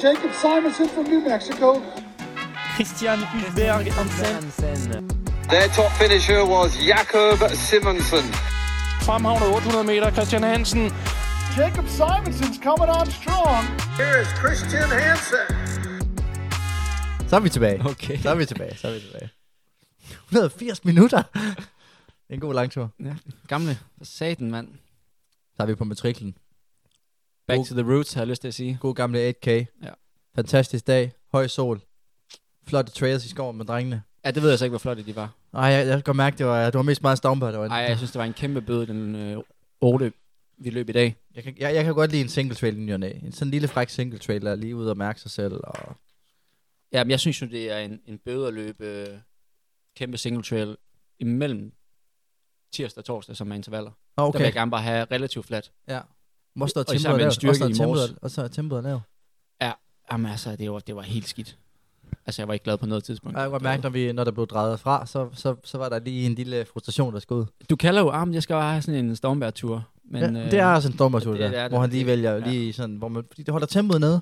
Jacob Simonson from New Mexico. Christian Hulberg Hansen. Their top finisher was Jakob Simonsen. Fremhavnet 800 meter, Christian Hansen. Jacob Simonson's coming on strong. Here is Christian Hansen. Så er vi tilbage. Okay. Så er vi tilbage. Så er vi tilbage. 180 minutter. Er en god lang tur. Ja, gamle. Satan, mand. Så er vi på matriklen. Back God- to the roots, har jeg lyst til at sige. God gamle 8K. Ja. Fantastisk dag. Høj sol. Flotte trails i skoven med drengene. Ja, det ved jeg så ikke, hvor flotte de var. Ej, jeg, jeg kan godt mærke, det var, det var mest meget stomper. Det var en, Ej, jeg synes, det var en kæmpe bøde, den øh, 8, vi løb i dag. jeg, kan, jeg, jeg, kan godt lide en single trail i ny og næ. En sådan lille fræk single trail, der er lige ude og mærke sig selv. Og... Ja, men jeg synes jo, det er en, en bøde at løbe øh, kæmpe single trail imellem tirsdag og torsdag, som er intervaller. Okay. Der vil jeg gerne bare have relativt flat. Ja. Hvor står Og især tempoet lavt? står i morges. tempoet- Og så er tempoet lavt. Jamen altså, det var, det var helt skidt. Altså, jeg var ikke glad på noget tidspunkt. Jeg kan mærke, når, vi, når der blev drejet fra, så, så, så var der lige en lille frustration, der ud. Du kalder jo armen, jeg skal bare have sådan en stormbærtur. Men, ja, øh, det er altså en stormtur, det- der, det er hvor han lige vælger ja. lige sådan, hvor man, fordi det holder tempoet nede.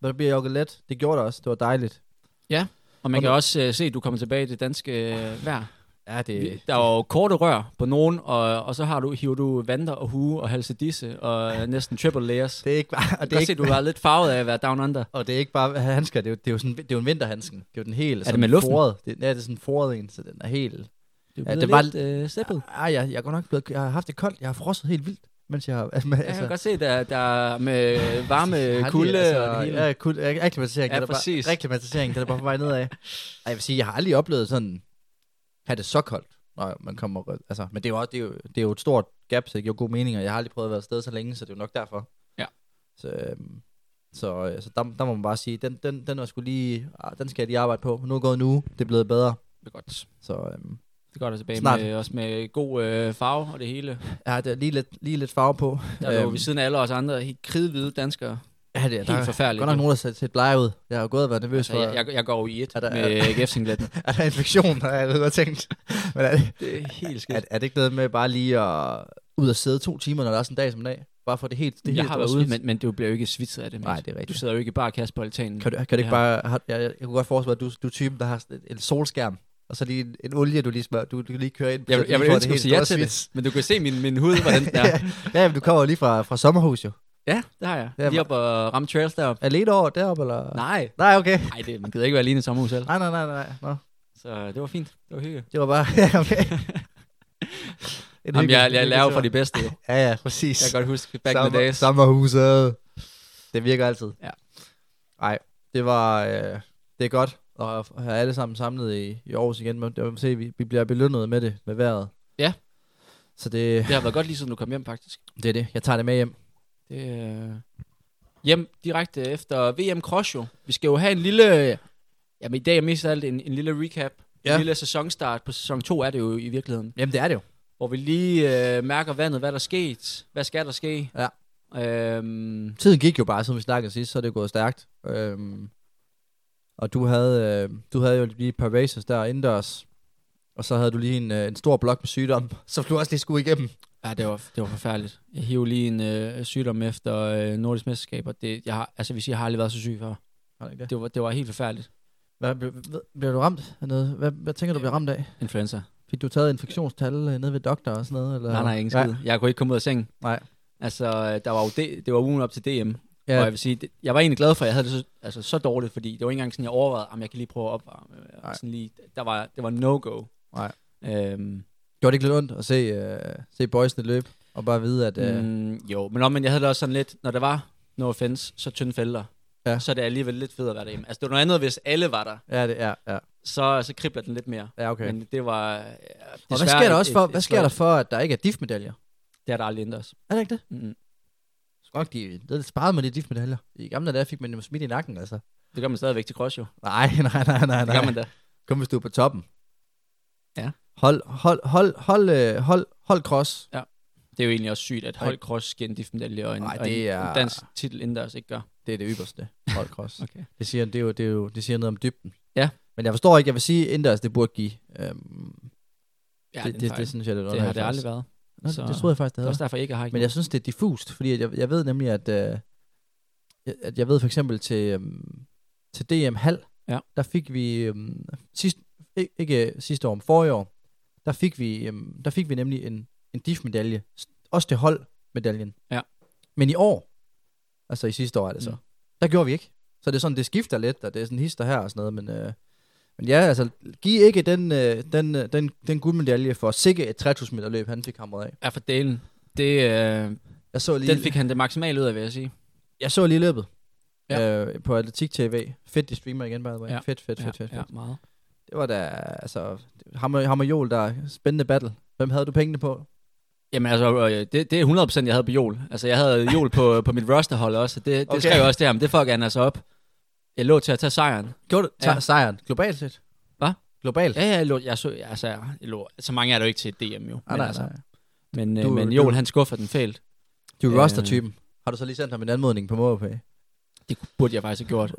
Men det bliver jogget let. Det gjorde det også. Det var dejligt. Og man Og kan nu- også øh, se, at du kommer tilbage i det danske øh, vejr. Ja, det, Vi- Der var jo korte rør på nogen, og, og så har du, hiver du vanter og hue og halsedisse og næsten triple layers. det er ikke bare... Og det er ikke, ikke, du var lidt farvet af at være down under. og det er ikke bare handsker, det er jo, det er jo, sådan, det er jo en vinterhandsken. Det er jo den hele... det med luften? Foret. Det, ja, det er sådan en foret en, så den er helt... Du Ja, ja, det var- lidt øh, steppet. Ej, jeg, jeg, er godt nok blevet, jeg har haft det koldt. Jeg har frosset helt vildt, mens jeg har... Altså, Jeg kan godt se, der, der er med varme, kulde de, altså, og det hele. Ja, kulde, ja, akklimatisering. Ja, er bare, præcis. Reklimatisering, den er bare på vej nedad. Ej, jeg vil sige, jeg har aldrig oplevet sådan, have det så koldt, når man kommer, altså, men det er jo, også, det er jo, det er jo et stort gap, så det giver god mening, og jeg har aldrig prøvet at være afsted så længe, så det er jo nok derfor. Ja. Så, øhm, så, øh, så der, der, må man bare sige, den, den, den, var sgu lige, ah, den skal jeg lige arbejde på. Nu er gået nu, det er blevet bedre. Det er godt. Så øhm, Det går der tilbage Snart. med, også med god øh, farve og det hele. jeg har der lige lidt, lige lidt farve på. Der er jo Øhm, ved siden af alle os andre helt kridhvide danskere. Ja, det er, Helt der er forfærdeligt. godt nok nogen, der ser set blege ud. Jeg har jo gået og været nervøs Altså, for, jeg, jeg, jeg går jo i et Er der- med AGF-singletten. er der infektion, har jeg godt tænkt. Men er det, Det er helt skidt. Er, er det ikke noget med bare lige at ud og sidde to timer, når der er sådan en dag som i dag? Bare for det helt, det jeg helt har været ude, men, men du bliver jo ikke svitset af det. Nej, det er rigtigt. Du sidder jo ikke bare og kaster på altanen. Kan du, kan du ikke bare... Har, jeg, jeg, kunne godt forestille mig, at du, du er typen, der har en, en solskærm, og så lige en, en olie, du lige smør, du, du lige kører ind. Jeg, jeg lige vil får ønske, at siger ja til det. Men du kan se min, min hud, hvordan den er. ja, men du kommer lige fra, fra sommerhus jo. Ja, det har jeg. Det er Lige op og ramme trails deroppe. Alene over deroppe, eller? Nej. Nej, okay. Nej, det, man gider ikke være alene i sommerhus selv. Nej, nej, nej, nej. Nå. Så det var fint. Det var hyggeligt. Det var bare... Ja, okay. En Jamen, jeg, jeg tur. fra de bedste. jo. Ja, ja, præcis. Jeg kan godt huske back in Sommer- the days. Sommerhuset. Det virker altid. Ja. Nej, det var... Øh, det er godt at have alle sammen samlet i, i Aarhus igen. Men jeg vil se, vi, vi bliver belønnet med det, med vejret. Ja. Så det, Det har været godt lige siden du kom hjem, faktisk. det er det. Jeg tager det med hjem. Det, øh... Hjem direkte efter VM Cross jo. Vi skal jo have en lille... Jamen i dag er mest af alt en, en lille recap. Ja. En lille sæsonstart på sæson 2 er det jo i virkeligheden. Jamen, det er det jo. Hvor vi lige øh, mærker vandet, hvad der er sket. Hvad skal der ske? Ja. Øhm, Tiden gik jo bare, siden vi snakkede sidst, så er det gået stærkt. Øhm, og du havde, øh, du havde jo lige et par races der indendørs. Og så havde du lige en, øh, en stor blok med sygdom, som du også lige skulle igennem. Ja, det var, det var forfærdeligt. Jeg hiver lige en øh, sygdom efter øh, Nordisk Mesterskab, og det, jeg har, altså, hvis jeg har aldrig været så syg før. Har ikke det? Det var, det var helt forfærdeligt. Hvad, bliver, bliver du ramt noget? Hvad, hvad tænker du bliver ramt af? Influenza. Fik du taget infektionstal øh, nede ved doktor og sådan noget? Eller? Nej, nej, ingen skid. Jeg kunne ikke komme ud af sengen. Nej. Altså, øh, der var jo det, det var ugen op til DM. Ja. Og jeg vil sige, det, jeg var egentlig glad for, at jeg havde det så, altså, så dårligt, fordi det var ikke engang sådan, jeg overvejede, om jeg kan lige prøve at opvarme. Nej. Sådan lige, der var, det var no-go. Nej. Øhm, gjorde det ikke lidt ondt at se, øh, se boysene løbe? Og bare vide, at... Øh, mm, jo, men, om, men jeg havde det også sådan lidt, når der var no offense, så tynde felter, Ja. så er det alligevel lidt fedt at være derhjemme. Altså, det var noget andet, hvis alle var der, Ja, det er, ja. så, så kribler den lidt mere. Ja, okay. Men det var... øh, og hvad sker der også for, et- hvad et sker der for, at der ikke er diff-medaljer? Det er der aldrig ændret os. Er det ikke det? Mm. Skal nok, de, det sparet med de diff-medaljer. I gamle dage fik man jo smidt i nakken, altså. Det gør man stadigvæk til cross, jo. Nej, nej, nej, nej, Det gør nej. man da. Kun hvis du er på toppen. Ja. Hold, hold, hold, hold, øh, hold, hold cross. Det er jo egentlig også sygt, at hold cross giver en diff-medalje, og en, og en, det er- en dansk titel indendørs ikke gør. Det er det ypperste. Hold cross. Okay. det, siger, det, er jo, det, er jo, det siger noget om dybden. Ja. Men jeg forstår ikke, jeg vil sige, indendørs det burde give. Øhm, Ja, det, det, det, synes jeg, det, det har det aldrig været. Nå, så- det, det troede jeg faktisk, det Det er havde. også derfor, jeg ikke har ikke Men jeg synes, det er diffust, fordi jeg, jeg ved nemlig, at øh, jeg, at jeg ved for eksempel til, øhm, til DM Hal, Ja. der fik vi øhm, sidst, ikke, ikke sidste år, men forrige år, der fik vi, øhm, der fik vi nemlig en, en DIF-medalje, også til holdmedaljen. Ja. Men i år, altså i sidste år er det så, Mm. der gjorde vi ikke. Så det er sådan, det skifter lidt, og det er sådan hister her og sådan noget, men, øh, men ja, altså, giv ikke den, øh, den, øh, den, den guldmedalje for sikke et 3000 meter løb, han fik hamret af. Ja, for delen. Det, øh, Jeg så lige, den fik han det maksimale ud af, vil jeg sige. jeg så lige løbet. Ja. Øh, på Atletik TV. Fedt, de streamer igen, by the way. Ja. Fedt, fedt, fedt, ja, fedt, ja, fedt. meget. Det var da, altså, ham og, ham og Joel, der spændende battle. Hvem havde du pengene på? Jamen altså, øh, det, det er 100% jeg havde på Jol. Altså, jeg havde Jol på, på mit rosterhold også. Det, det Okay. skrev jeg også der, men det fucker han altså op. Jeg lå til at tage sejren. Gjorde du Ja. sejren? Globalt set? Hvad? Globalt? Ja, ja, jeg lå, jeg så, altså, jeg lå, så mange er der jo ikke til DM jo. Ah, men, nej, altså, nej. men, Du- du, men du- Joel, han skuffer den fælt. Du er Øh. roster-typen. Har du så lige sendt ham en anmodning på MobilePay? Det burde jeg faktisk have gjort.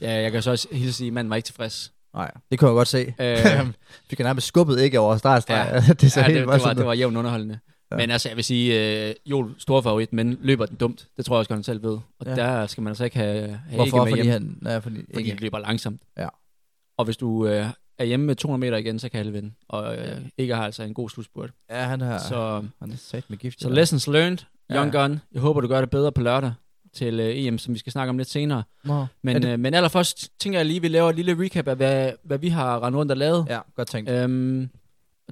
Ja, jeg kan så også hilse sige, at manden var ikke tilfreds. Nej, det kunne jeg godt se. Øh, Vi kan nærmest skubbet ikke over startstreg. Ja. Det så ja, helt det, det, var, det var jævnt underholdende. Ja. Men altså, jeg vil sige, øh, Joel, stor favorit, men løber den dumt. Det tror jeg også godt, han selv ved. Og ja. der skal man altså ikke have, have Hvorfor? ikke med Fordi hjem, han... Nej, fordi, fordi ikke. han løber langsomt. Ja. Og hvis du øh, er hjemme med 200 meter igen, så kan alle vinde. Og øh, ikke har altså en god slutspurt. Ja, han har... Så, Han er sat med gift. så lessons learned, young Ja. gun. Jeg håber, du gør det bedre på lørdag til øh, EM, som vi skal snakke om lidt senere. Nå. Men, det- øh, men allerførst tænker jeg lige, at vi laver et lille recap af, hvad, hvad vi har rendt rundt og lavet. Ja, godt tænkt. Øhm,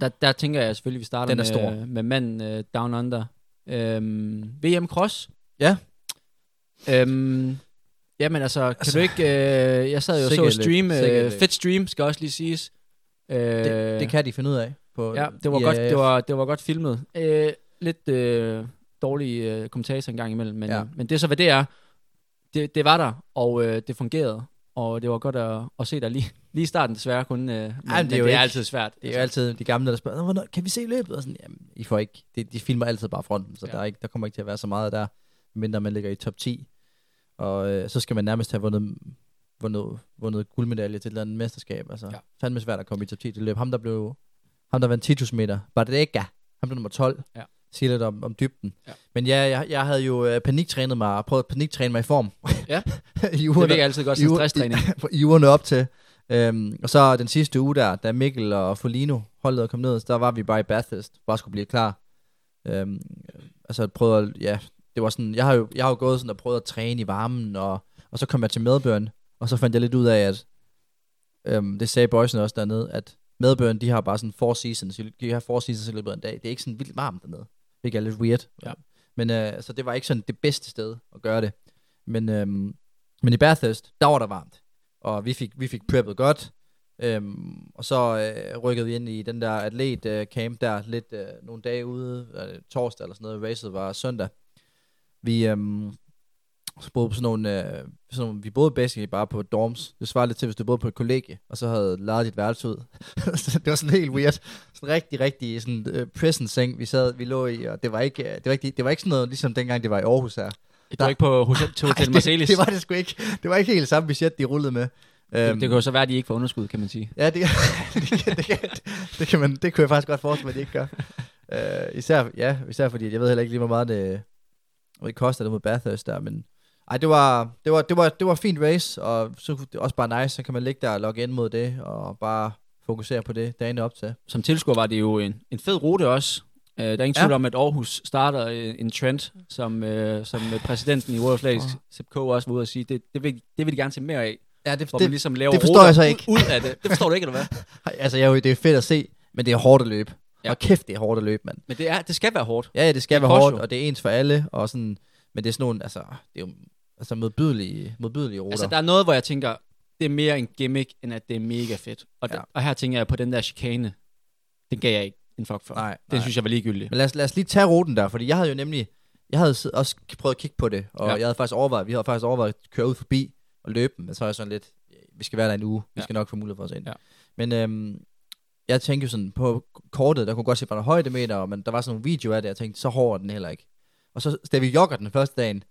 der, der tænker jeg selvfølgelig, at vi starter Den er stor. med, med manden uh, Down Under. Øhm, VM Cross. Ja. Øhm, jamen altså, kan Altså, du ikke... Øh, jeg sad jo og så stream. Øh, fedt stream, skal også lige siges. Øh, Det, det kan de finde ud af. På Ja, det var, godt, det var, det var godt filmet. Øh, lidt øh, dårlig øh, kommentator en gang imellem, men, Ja. ja. men det er så, hvad det er. Det, det var der, og øh, det fungerede. Og det var godt at, at se dig lige, lige i starten desværre kun. Øh, men, det er det, jo er ikke- altid svært. Det er jo altid de gamle, der spørger, "Nå, hvornår, kan vi se løbet? Og sådan, jamen, I får ikke, de, de filmer altid bare fronten, så ja. Der, er ikke, der kommer ikke til at være så meget der, mindre man ligger i top 10. Og øh, så skal man nærmest have vundet, vundet, vundet guldmedalje til et eller andet mesterskab. Altså, ja. Fandme svært at komme i top 10 til løb. Ham, der blev, ham, der vandt 10.000 meter, Badega, han blev nummer 12. Ja. Siger lidt om, om dybden. Ja. Men ja, jeg, jeg havde jo øh, paniktrænet mig, og prøvet at paniktræne mig i form. Ja. I Det ugerne, virker altid godt som stresstræning. i, i ugerne op til. Øhm, og så den sidste uge der, da Mikkel og Folino holdet kom ned, der var vi bare i Bathurst, bare skulle blive klar. Øhm, altså prøvede at, ja, det var sådan, jeg har jo, jeg har jo gået sådan og prøvet at træne i varmen, og, og så kom jeg til Melbourne, og så fandt jeg lidt ud af, at, øhm, det sagde boysen også dernede, at Melbourne, de har bare sådan four seasons, de har four seasons i løbet af en dag. Det er ikke sådan vildt varmt dernede. Det er lidt weird. Ja. Men øh, altså, det var ikke sådan det bedste sted at gøre det. Men, øhm, men i Bathurst, der var der varmt. Og vi fik, vi fik preppet godt. Øhm, og så øh, rykkede vi ind i den der atlet øh, camp der lidt øh, nogle dage ude, øh, torsdag eller sådan noget, racet var søndag. Vi øhm, så boede på sådan nogle, øh, sådan nogle, vi boede basically bare på dorms. Det svarer lidt til, hvis du boede på et kollegie, og så havde lejet dit værelse ud. Det var sådan helt weird. Sådan rigtig, rigtig sådan øh, prison seng, vi sad, vi lå i, og det var ikke, øh, det var ikke, det var ikke sådan noget, ligesom dengang det var i Aarhus her. Det var ikke på Hotel, Hotel det, Marcelis. det, var det sgu ikke. Det var ikke helt samme budget, de rullede med. det, Øhm, det kan jo så være, at de ikke får underskud, kan man sige. Ja, det, det, kan, det, kan, det, kan man, det kunne jeg faktisk godt forestille mig, at de ikke gør. Uh, især, ja, især fordi, jeg ved heller ikke lige, hvor meget det, det koster det mod Bathurst der, men ej, det var, det var, det var, det var fint race, og så det også bare nice, så kan man ligge der og logge ind mod det, og bare fokusere på det dagene op til. Som tilskuer var det jo en, en fed rute også. Uh, der er ingen Ja. tvivl om, at Aarhus starter øh, en trend, som, uh, som øh, præsidenten i World Athletics, Åh. Sepp K. også var ude at sige, det, det, vil, det vil de gerne se mere af. Ja, det, Hvor man ligesom laver det forstår jeg så ud- ikke. Ud, af det. Det forstår du ikke, eller hvad? altså, jeg, det er fedt at se, men det er hårdt at løbe. Ja. Og kæft, det er hårdt at løbe, mand. Men det, er, det skal være hårdt. Ja, ja, det skal Det være hårdt, jo. og det er ens for alle, og sådan, men det er sådan nogle, altså, det er jo altså modbydelige, modbydelige ruter. Altså, der er noget, hvor jeg tænker, det er mere en gimmick, end at det er mega fedt. Og, Ja. ja. og her tænker jeg på den der chikane. Den gav jeg ikke en fuck for. Nej, Den nej. synes jeg var ligegyldig. Men lad os, lad os lige tage ruten der, fordi jeg havde jo nemlig, jeg havde også prøvet at kigge på det, og ja. Jeg havde faktisk overvejet, vi havde faktisk overvejet at køre ud forbi og løbe dem, men så er jeg sådan lidt, vi skal være der en uge, vi Ja. skal nok få mulighed for os ind. Ja. Men øhm, jeg tænkte jo sådan, på kortet, der kunne godt se, hvor der højdemeter, men der var sådan nogle videoer af det, jeg tænkte, så hård den heller ikke. Og så, da vi jogger den første dagen,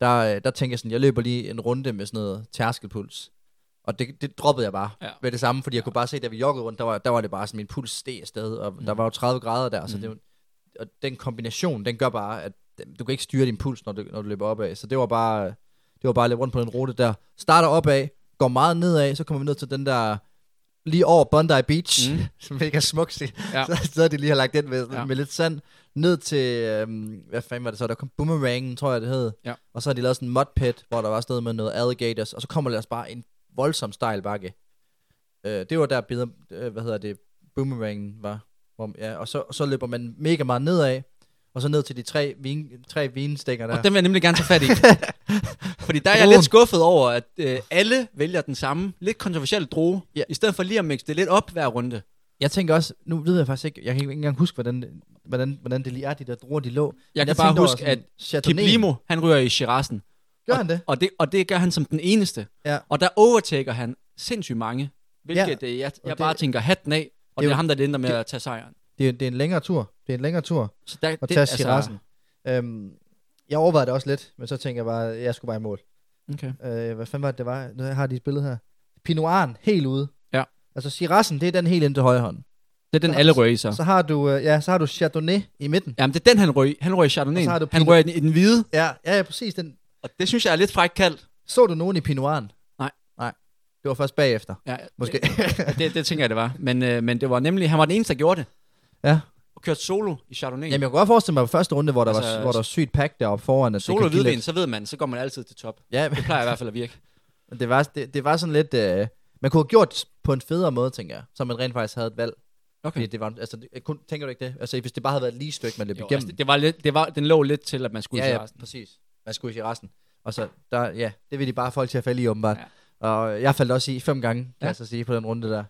der, øh, der tænkte jeg sådan, jeg løber lige en runde med sådan noget tærskelpuls. Og det, det droppede jeg bare Ja. ved det samme, fordi jeg kunne bare se, da vi joggede rundt, der var, der var det bare sådan, min puls steg afsted, og mm. der var jo 30 grader der, så Mm. det og den kombination, den gør bare, at du kan ikke styre din puls, når du, når du løber opad. Så det var bare, det var bare lidt rundt på den rute der. Starter opad, går meget nedad, så kommer vi ned til den der lige over Bondi Beach, Mm. mega smukt. Ja. Så, så de lige har lagt den med, Ja. ja. med lidt sand. Ned til, øhm, hvad fanden var det så, der kom Boomerangen, tror jeg det hed. Ja. Og så har de lavet sådan en mud pit, hvor der var sted med noget alligators, og så kommer der altså bare en voldsom stejl bakke. Øh, det var der, billeder, øh, hvad hedder det, Boomerangen var. Hvor, ja, og så, og så løber man mega meget nedad, og så ned til de tre, vin, tre vinstikker der. Og den vil jeg nemlig gerne tage fat i. Fordi der er jeg lidt skuffet over, at øh, alle vælger den samme, lidt kontroversielle droge, Ja. i stedet for lige at mixe det lidt op hver runde. Jeg tænker også, nu ved jeg faktisk ikke, jeg kan ikke engang huske, hvordan, hvordan, hvordan det lige er, de der druer, de lå. Jeg Men kan bare huske, sådan at Chardonnay. Han ryger i Shirazen. Gør han det? Og det, og det gør han som den eneste. Ja. Og der overtaker han sindssygt mange. Hvilket ja. jeg, jeg det- bare tænker hatten af. Og det det er ham, der ender med det- at tage sejren. Det er, det er en længere tur. Det er en længere tur Så der, at det, tage Shirazen. Øhm, jeg overvejede det også lidt, men så tænker jeg bare, at jeg skulle bare i mål. Okay. Øh, hvad fanden var det, det var? Nu har de et billede her. Pinoiren, helt ude. Ja. Altså Shirazen, det er den helt ind til højre hånd. Det er den, Så- alle i sig. Så har du, øh, ja, så har du Chardonnay i midten. Jamen, det er den, han røg. Han røg Chardonnay. Og så har du Han Pinot- røg i den, i den hvide. Ja, ja, ja, præcis. Den. Og det synes jeg er lidt frækt kaldt. Så du nogen i Pinoiren? Nej. Nej. Det var først bagefter, Ja, måske. Det, det, det tænker jeg, det var. Men, øh, men det var nemlig, han var den eneste, der gjorde det. Ja. Og kørte solo i Chardonnay. Jamen, jeg kunne godt forestille mig på første runde, hvor der, Altså, var, hvor der var sygt pack deroppe foran. At solo og hvidvin, lidt- så ved man, så går man altid til top. Ja, Det plejer i hvert fald at virke. men det var, det, det var sådan lidt... Øh, man kunne have gjort på en federe måde, tænker jeg. Så man rent faktisk havde et valg. Okay. Fordi det var, altså, det, kun, tænker du ikke det? Altså, hvis det bare havde været et lige stykke, man løb Jo, igennem. altså, det, det, var lidt, det var, den lå lidt til, at man skulle ja, ja, resten. præcis. Man skulle i resten. Og så, der, ja, det vil de bare folk til at falde i, åbenbart. Ja. Og jeg faldt også i fem gange, kan Ja. jeg så sige, på den runde der.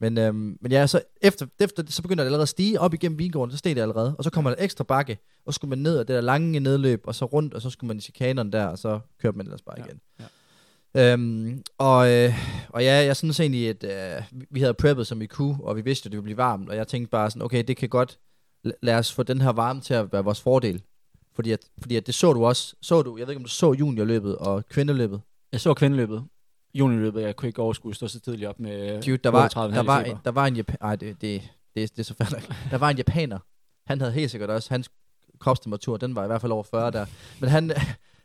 Men, øhm, men ja, så efter, efter så begynder det allerede at stige op igennem vingården, så steg det allerede. Og så kommer der ekstra bakke, og så skulle man ned ad det der lange nedløb, og så rundt, og så skulle man i chikanerne der, og så kørte man ellers bare Ja, igen. ja. Øhm, og, øh, og ja, jeg synes egentlig, at øh, vi- havde preppet, som vi kunne, og vi vidste, at det ville blive varmt, og jeg tænkte bare sådan, okay, det kan godt, la- lad os få den her varme til at være vores fordel. Fordi at, fordi at det så du også, så du, jeg ved ikke, om du så juniorløbet og kvindeløbet. Jeg så kvindeløbet. Juniløbet, jeg kunne ikke overskue at stå så tidligt op med Dude, der var, 38,5 der var, en, der var en japaner, ej, det, det, det, det er så færdigt. Der var en japaner, han havde helt sikkert også, hans kropstemperatur, den var i hvert fald over 40 der. Men han,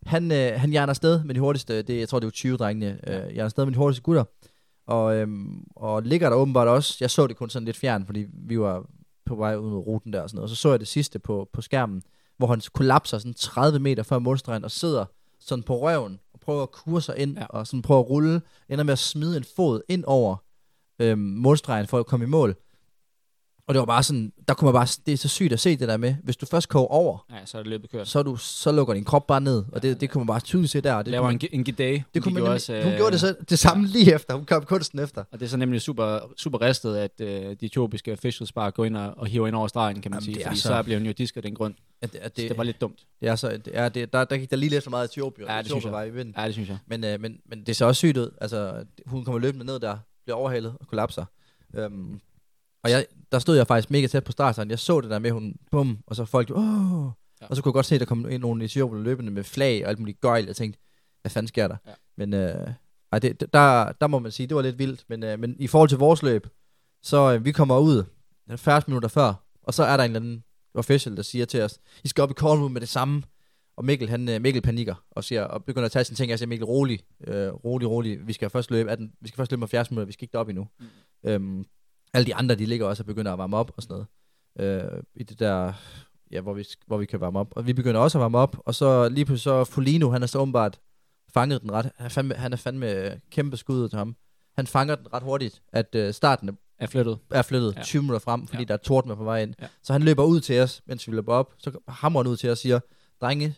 han, øh, han hjerner afsted med de hurtigste, det, jeg tror det var 20 drengene, øh, hjerner afsted med de hurtigste gutter. Og, øhm, og ligger der åbenbart også, jeg så det kun sådan lidt fjern, fordi vi var på vej ud mod ruten der og sådan noget. Og så så jeg det sidste på, på skærmen, hvor han kollapser sådan 30 meter før målstregen og sidder sådan på røven prøver at kure sig ind ja. og sådan prøver at rulle, ender med at smide en fod ind over øhm, målstregen for at komme i mål. Og det var bare sådan, der kunne man bare, det er så sygt at se det der med, hvis du først koger over, Ja, så er det løbet kørt. så, du, så lukker din krop bare ned, og det, det kunne man bare tydeligt se der. og Det, laver en, man, gi- en gidag. det kunne man nemlig, også, hun øh, gjorde det så det samme lige efter, hun kom kunsten efter. Og det er så nemlig super, super ristet, at øh, de etiopiske officials bare går ind og, og hiver ind over stregen, kan man Jamen, sige. det Fordi så- så, så bliver hun jo disket af den grund. At, at Det, det, det var lidt dumt. det er så, det er, det, der, der gik der lige lidt for meget Etiopien. Ja, det synes jeg. var i. Ja, det synes jeg. Men, øh, men, men det ser også sygt ud. Altså, hun kommer løbende ned der, bliver overhalet og kollapser. Øhm, og jeg, der stod jeg faktisk mega tæt på starten. Jeg så det der med, hun, bum, og så folk, åh. Ja. Og så kunne jeg godt se, at der kom ind nogle etiopier løbende med flag og alt muligt gøjl. Jeg tænkte, hvad fanden sker der? Ja. Men øh, ej, det, der, der må man sige, det var lidt vildt. Men, øh, men i forhold til vores løb, så øh, vi kommer ud 40 minutter før, og så er der en eller anden official, der siger til os, I skal op i call med det samme. Og Mikkel, han, øh, Mikkel panikker og, siger, og begynder at tage sine ting. Jeg siger, Mikkel, rolig, øh, rolig, rolig. Vi skal først løbe 18, vi skal først løbe med 70 minutter, vi skal ikke derop endnu. Mm. Øhm, alle de andre, de ligger også og begynder at varme op og sådan noget. Øh, I det der, ja, hvor vi, hvor vi kan varme op. Og vi begynder også at varme op, og så lige pludselig så Folino, han er så åbenbart fanget den ret. Han er fandme, han er fandme kæmpe skuddet til ham. Han fanger den ret hurtigt, at øh, starten er flyttet. er flyttet Ja. ja. 20 minutter frem, fordi Ja. der er torden med på vej ind. Ja. Så han løber ud til os, mens vi løber op. Så hamrer han ud til os og siger, drenge,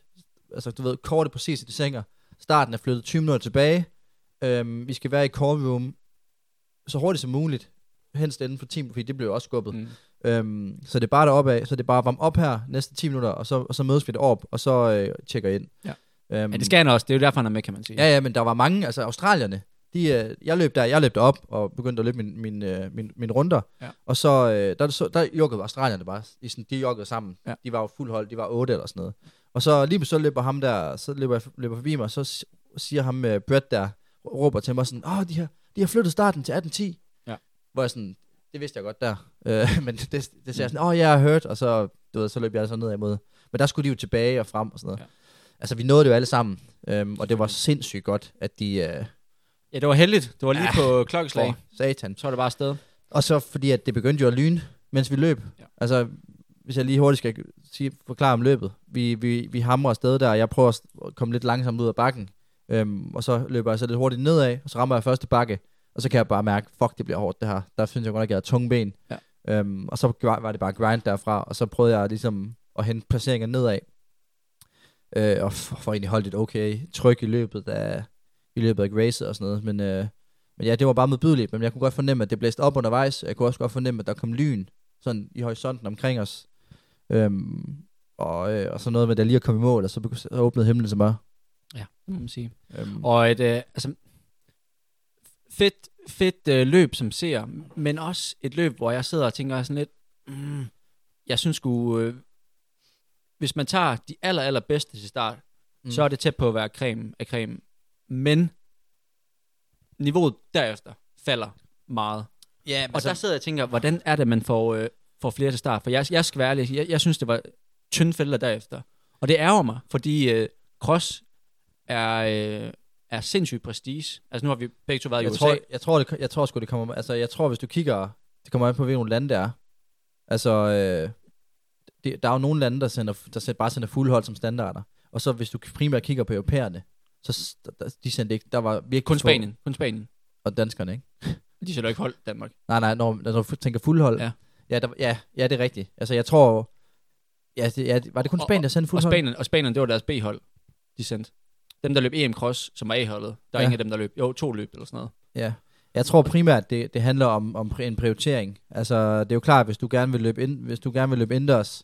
altså du ved, kortet præcis i de sænger. Starten er flyttet 20 minutter tilbage. Øhm, vi skal være i call room så hurtigt som muligt. Helst inden for 10 fordi det blev jo også skubbet. Mm. Øhm, så det er bare deroppe af, så det er bare at varme op her næste 10 minutter, og så, og så mødes vi deroppe, og så øh, tjekker ind. Ja. Øhm, Ja, det skal han også. Det er jo derfor, han er med, kan man sige. Ja, ja, men der var mange, altså australierne, de, øh, jeg løb der, jeg løb op og begyndte at løbe min, min, øh, min, min runder, Ja. og så, øh, der, så, der joggede australierne bare, i sådan, de joggede sammen, Ja. de var jo fuld hold, de var otte eller sådan noget, og så lige så løber ham der, så løber jeg løber forbi mig, og så siger ham øh, Brett der, råber til mig sådan, åh, de har, de har flyttet starten til 1810, Ja. Hvor jeg sådan, det vidste jeg godt der, øh, men det, det sagde jeg sådan, åh, jeg har hørt, og så, du ved, så løb jeg altså nedad imod, men der skulle de jo tilbage og frem og sådan noget. altså vi nåede det jo alle sammen, øhm, og det var sindssygt godt, at de... Øh, Ja, det var heldigt. Det var lige Ja. på klokkeslag. for satan. Så var det bare afsted. Og så fordi, at det begyndte jo at lyne, mens vi løb. Ja. Altså, hvis jeg lige hurtigt skal sige, forklare om løbet. Vi, vi, vi hamrer afsted der, og jeg prøver at komme lidt langsomt ud af bakken. Øhm, og så løber jeg så lidt hurtigt nedad, og så rammer jeg første bakke. Og så kan jeg bare mærke, fuck, det bliver hårdt det her. Der synes jeg godt at jeg havde tunge ben. Ja. Øhm, og så var det bare grind derfra, og så prøvede jeg ligesom at hente placeringer nedad. Øh, og for, for egentlig holdt et okay tryk i løbet af, i løbet af racet og sådan noget. Men, øh, men ja, det var bare modbydeligt, men jeg kunne godt fornemme, at det blæste op undervejs. Jeg kunne også godt fornemme, at der kom lyn sådan i horisonten omkring os. Øhm, og, øh, og så noget med, at der lige at komme i mål, og så, så åbnede himlen sig bare. Ja, må man sige. Øhm, Og et, øh, altså, fedt, fedt øh, løb som ser, men også et løb, hvor jeg sidder og tænker sådan lidt, mm, jeg synes sgu, øh, hvis man tager de aller, aller bedste til start, mm. så er det tæt på at være creme af creme. Men niveauet derefter falder meget. ja, Og der sidder jeg og tænker, hvordan er det, man får, øh, får flere til start? For jeg, jeg skal være ærlig, jeg, jeg synes, det var tynde felter derefter. Og det ærger mig, fordi øh, cross er, øh, er sindssygt prestige. Altså nu har vi begge to været i jeg USA. tror, jeg tror, det, jeg tror sgu, det kommer... Altså, jeg tror, hvis du kigger... Det kommer an på, hvilke lande det er. Altså, øh, det, der er jo nogle lande, der, sender, der sender, bare sender fuldhold som standarder. Og så hvis du primært kigger på europæerne, så der, de sendte ikke... Der var virkelig kun få- Spanien. Kun Spanien. Og danskerne, ikke? De sætter ikke hold Danmark. Nej, nej, når, når du tænker fuldhold. Ja. Ja, der, ja, ja, det er rigtigt. Altså, jeg tror... Ja, det, ja, var det kun Og- Spanien, der sendte Og fuldhold? Spanien, og Spanien, det var deres B-hold, de sendte. Dem, der løb EM Cross, som var A-holdet, der er Ja. ingen af dem, der løb. Jo, to løb eller sådan noget. Ja. Jeg tror primært, det, det handler om, om en prioritering. Altså, det er jo klart, hvis du gerne vil løbe, ind, hvis du gerne vil løbe indendørs,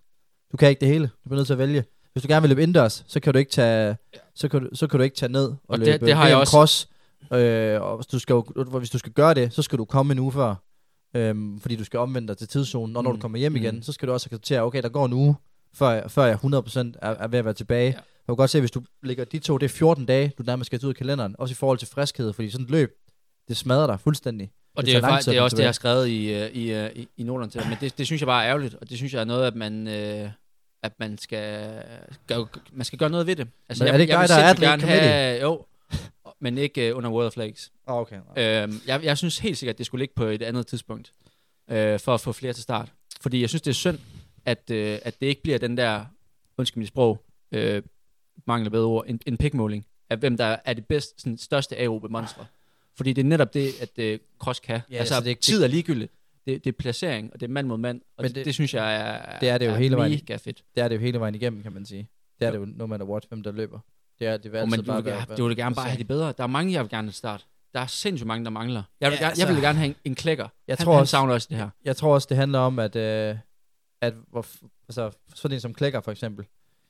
du kan ikke det hele. Du bliver nødt til at vælge. Hvis du gerne vil løbe indendørs, så kan du ikke tage, så kan du, så kan du ikke tage ned og, Og det- løbe det har jeg VM også- cross. Øh, og hvis du, skal, hvis du skal gøre det, så skal du komme en uge før. Øhm, fordi du skal omvende dig til tidszonen, og når Mm. du kommer hjem igen, Mm. så skal du også acceptere, okay, der går en uge, før jeg, før jeg 100% er, er ved at være tilbage. Ja. Jeg kan godt se, hvis du ligger de to, det er 14 dage, du nærmest skal ud af kalenderen, også i forhold til friskhed, fordi sådan et løb, det smadrer dig fuldstændig. Og Det det, er, faktisk, det er også det, jeg har skrevet i, øh, i, øh, i, i noterne til dig. Men det, det synes jeg bare er ærgerligt, og det synes jeg er noget, at man, øh, at man skal, gøre, man skal gøre noget ved det. Altså, Men er det ikke jeg, dig, vil der er gerne have, jo, men ikke uh, under World of Flags. Oh, okay. Øhm, jeg, jeg synes helt sikkert, at det skulle ligge på et andet tidspunkt, øh, for at få flere til start. Fordi jeg synes, det er synd, at, øh, at det ikke bliver den der, undskyld mit sprog, øh, mangler bedre ord, en, en pikmåling af hvem der er det bedste, sådan, største aerobe monstre. Fordi det er netop det, at øh, cross kan. Ja, altså, altså, det er ikke- tid er ligegyldigt. Det, det er placering, og det er mand mod mand. Og Men det, det, det- det, synes jeg er, det er det jo hele vejen. mega fedt. Det er det jo hele vejen igennem, kan man sige. Det er det jo no matter what, hvem der løber. Det er, det vil altid men du bare vil, være, gerne, du vil gerne bare have de bedre. Der er mange, jeg vil gerne starte. Der er sindssygt mange, der mangler. Jeg vil, Ja, altså- jeg vil gerne have en, en klækker. Jeg han, tror han også- savner også det her. Jeg tror også, det handler om, at, øh, at hvor, altså, sådan en som Klækker for eksempel.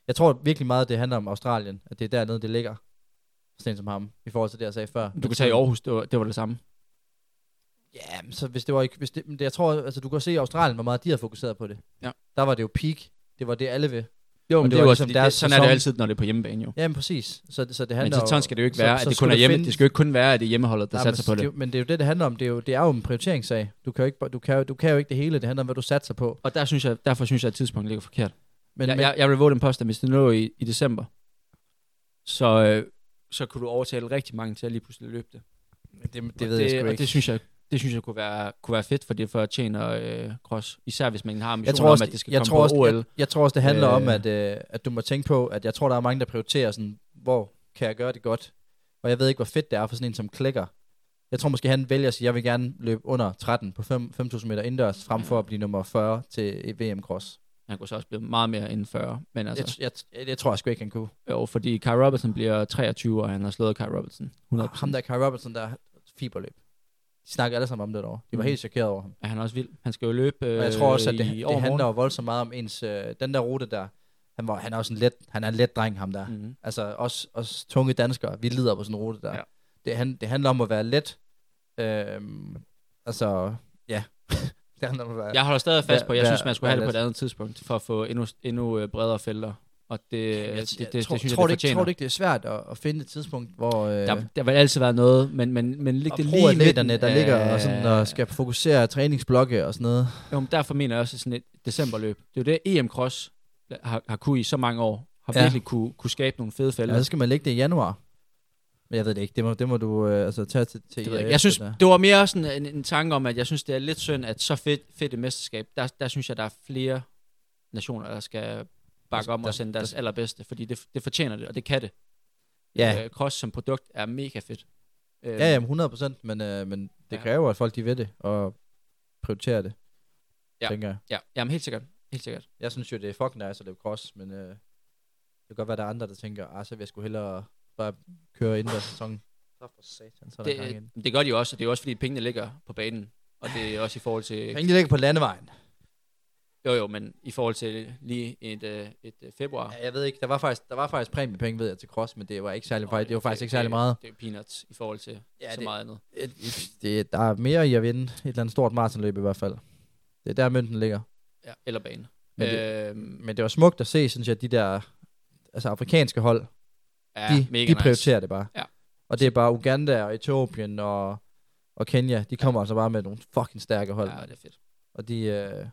Jeg tror virkelig meget, det handler om Australien. At det er dernede, det ligger. Sådan som ham, i forhold til det, jeg sagde før. Du kan tage i Aarhus, det var det, var det samme. Ja, men så hvis det var ikke, hvis det, men det, jeg tror, altså du kan se i Australien, hvor meget de har fokuseret på det. Ja. Der var det jo peak. Det var det, alle vil. Jo, men det det, var jo ligesom fordi deres sådan er det sæson. altid, når det er på hjemmebane jo. Jamen præcis. Så, så det Men handler så, sådan skal det jo ikke være, så at det kun er hjemme. finde- Det skal jo ikke kun være, at det er hjemmeholdet, der Nej, satser men på det. Men det er jo det, det handler om. Det er jo, det er jo en prioriteringssag. Du kan jo ikke, du kan, jo- du kan jo ikke det hele. Det handler om, hvad du satser på. Og der synes jeg, derfor synes jeg, at tidspunktet ligger forkert. Men, jeg, men, jeg, jeg vil våge den påstand, hvis det lå i, i december, så, øh, så kunne du overtale rigtig mange til at lige pludselig løbe det. det, det, Og det ved jeg sgu og ikke. det synes jeg, det synes jeg kunne være, kunne være fedt, for det for at tjene øh, cross. Især hvis man har jeg ambitioner tror også, om, at det skal jeg komme tror på også, OL. Jeg, jeg tror også, det handler øh, om, at, øh, at du må tænke på, at jeg tror, der er mange, der prioriterer sådan, hvor kan jeg gøre det godt? Og jeg ved ikke, hvor fedt det er for sådan en som klikker. Jeg tror måske, han vælger at sige, jeg vil gerne løbe under 13 på 5 5.000 meter indendørs, frem for at blive nummer 40 til VM Cross. Han kunne så også blive meget mere end 40. Men altså. Jeg, jeg, jeg, tror jeg sgu ikke, han kunne. jo, fordi Kai Robertson bliver 23, og han har slået Kai Robertson. 100%. Ham der Kai Robertson, der fiberløb. De snakker alle sammen om det derovre. De var Mm. helt chokeret over ham. Er han også vild? Han skal jo løbe øh, Og jeg tror også, at i det, det handler jo voldsomt meget om ens... Øh, den der rute der, han, var, han er også en let, han er en let dreng, ham der. Mm. Altså, os, os tunge danskere, vi lider på sådan en rute der. Ja. Ja. Det, han, det handler om at være let. Øhm, altså, ja. Det handler om at være... Jeg holder stadig fast Hvad- på, jeg hvad- synes, man skulle hvad have det på et andet tidspunkt, for at få endnu, endnu øh, bredere felter. Og det, jeg, det, det, det, tror, det synes tror, jeg, det fortjener. tror du ikke, det er svært at, at finde et tidspunkt, hvor... Øh, Der, der vil altid være noget, men, men, men lig det lige i midten der ligger og, sådan, og skal fokusere træningsblokke og sådan noget. Jo, men derfor mener jeg også sådan et decemberløb. Det er jo det, EM Cross har, har kunne i så mange år, har Ja. virkelig kunne, kunne skabe nogle fede fælder. Ja, så skal man lægge det i januar. Men jeg ved det ikke. Det må, det må du øh, altså tage til, til Det jeg, jeg synes, der. det var mere sådan en, en tanke om, at jeg synes, det er lidt synd, at så fedt, fedt et mesterskab, der, der synes jeg, der er flere nationer, der skal bakke om Der- og sende deres der- allerbedste, fordi det, det fortjener det, og det kan det. Ja. Øh, cross som produkt er mega fedt. Øh, Ja, jamen 100 procent, men, øh, men det Ja. kræver, at folk de ved det, og prioriterer det, Ja. tænker jeg. Ja, jamen helt sikkert. Helt sikkert. Jeg synes jo, det er fucking nice at løbe cross, men øh, det kan godt være, der er andre, der tænker, ah, så vil jeg sgu hellere bare køre inden sæson. Så for satan, så er der gang i den. Det, det gør de også, og det er også fordi pengene ligger på banen. Og det er også i forhold til... Pengene ligger på landevejen. Jo jo, men i forhold til lige et, øh, et øh, februar. Ja, jeg ved ikke, der var faktisk, der var faktisk præmiepenge, ved jeg, til cross, men det var ikke særlig, Og det var faktisk ikke særlig det, meget. Det er peanuts i forhold til Ja, så det- meget andet. Det, det, der er mere i at vinde et eller andet stort maratonløb i hvert fald. Det er der, mønten ligger. Ja, eller bane. Men øh, Men det var smukt at se, synes jeg, de der altså afrikanske hold, ja, de, mega de nice. prioriterer det bare. Ja. Og det er bare Uganda og Etiopien og, og Kenya, de kommer altså bare med nogle fucking stærke hold. Ja, det er fedt. Og de, øh,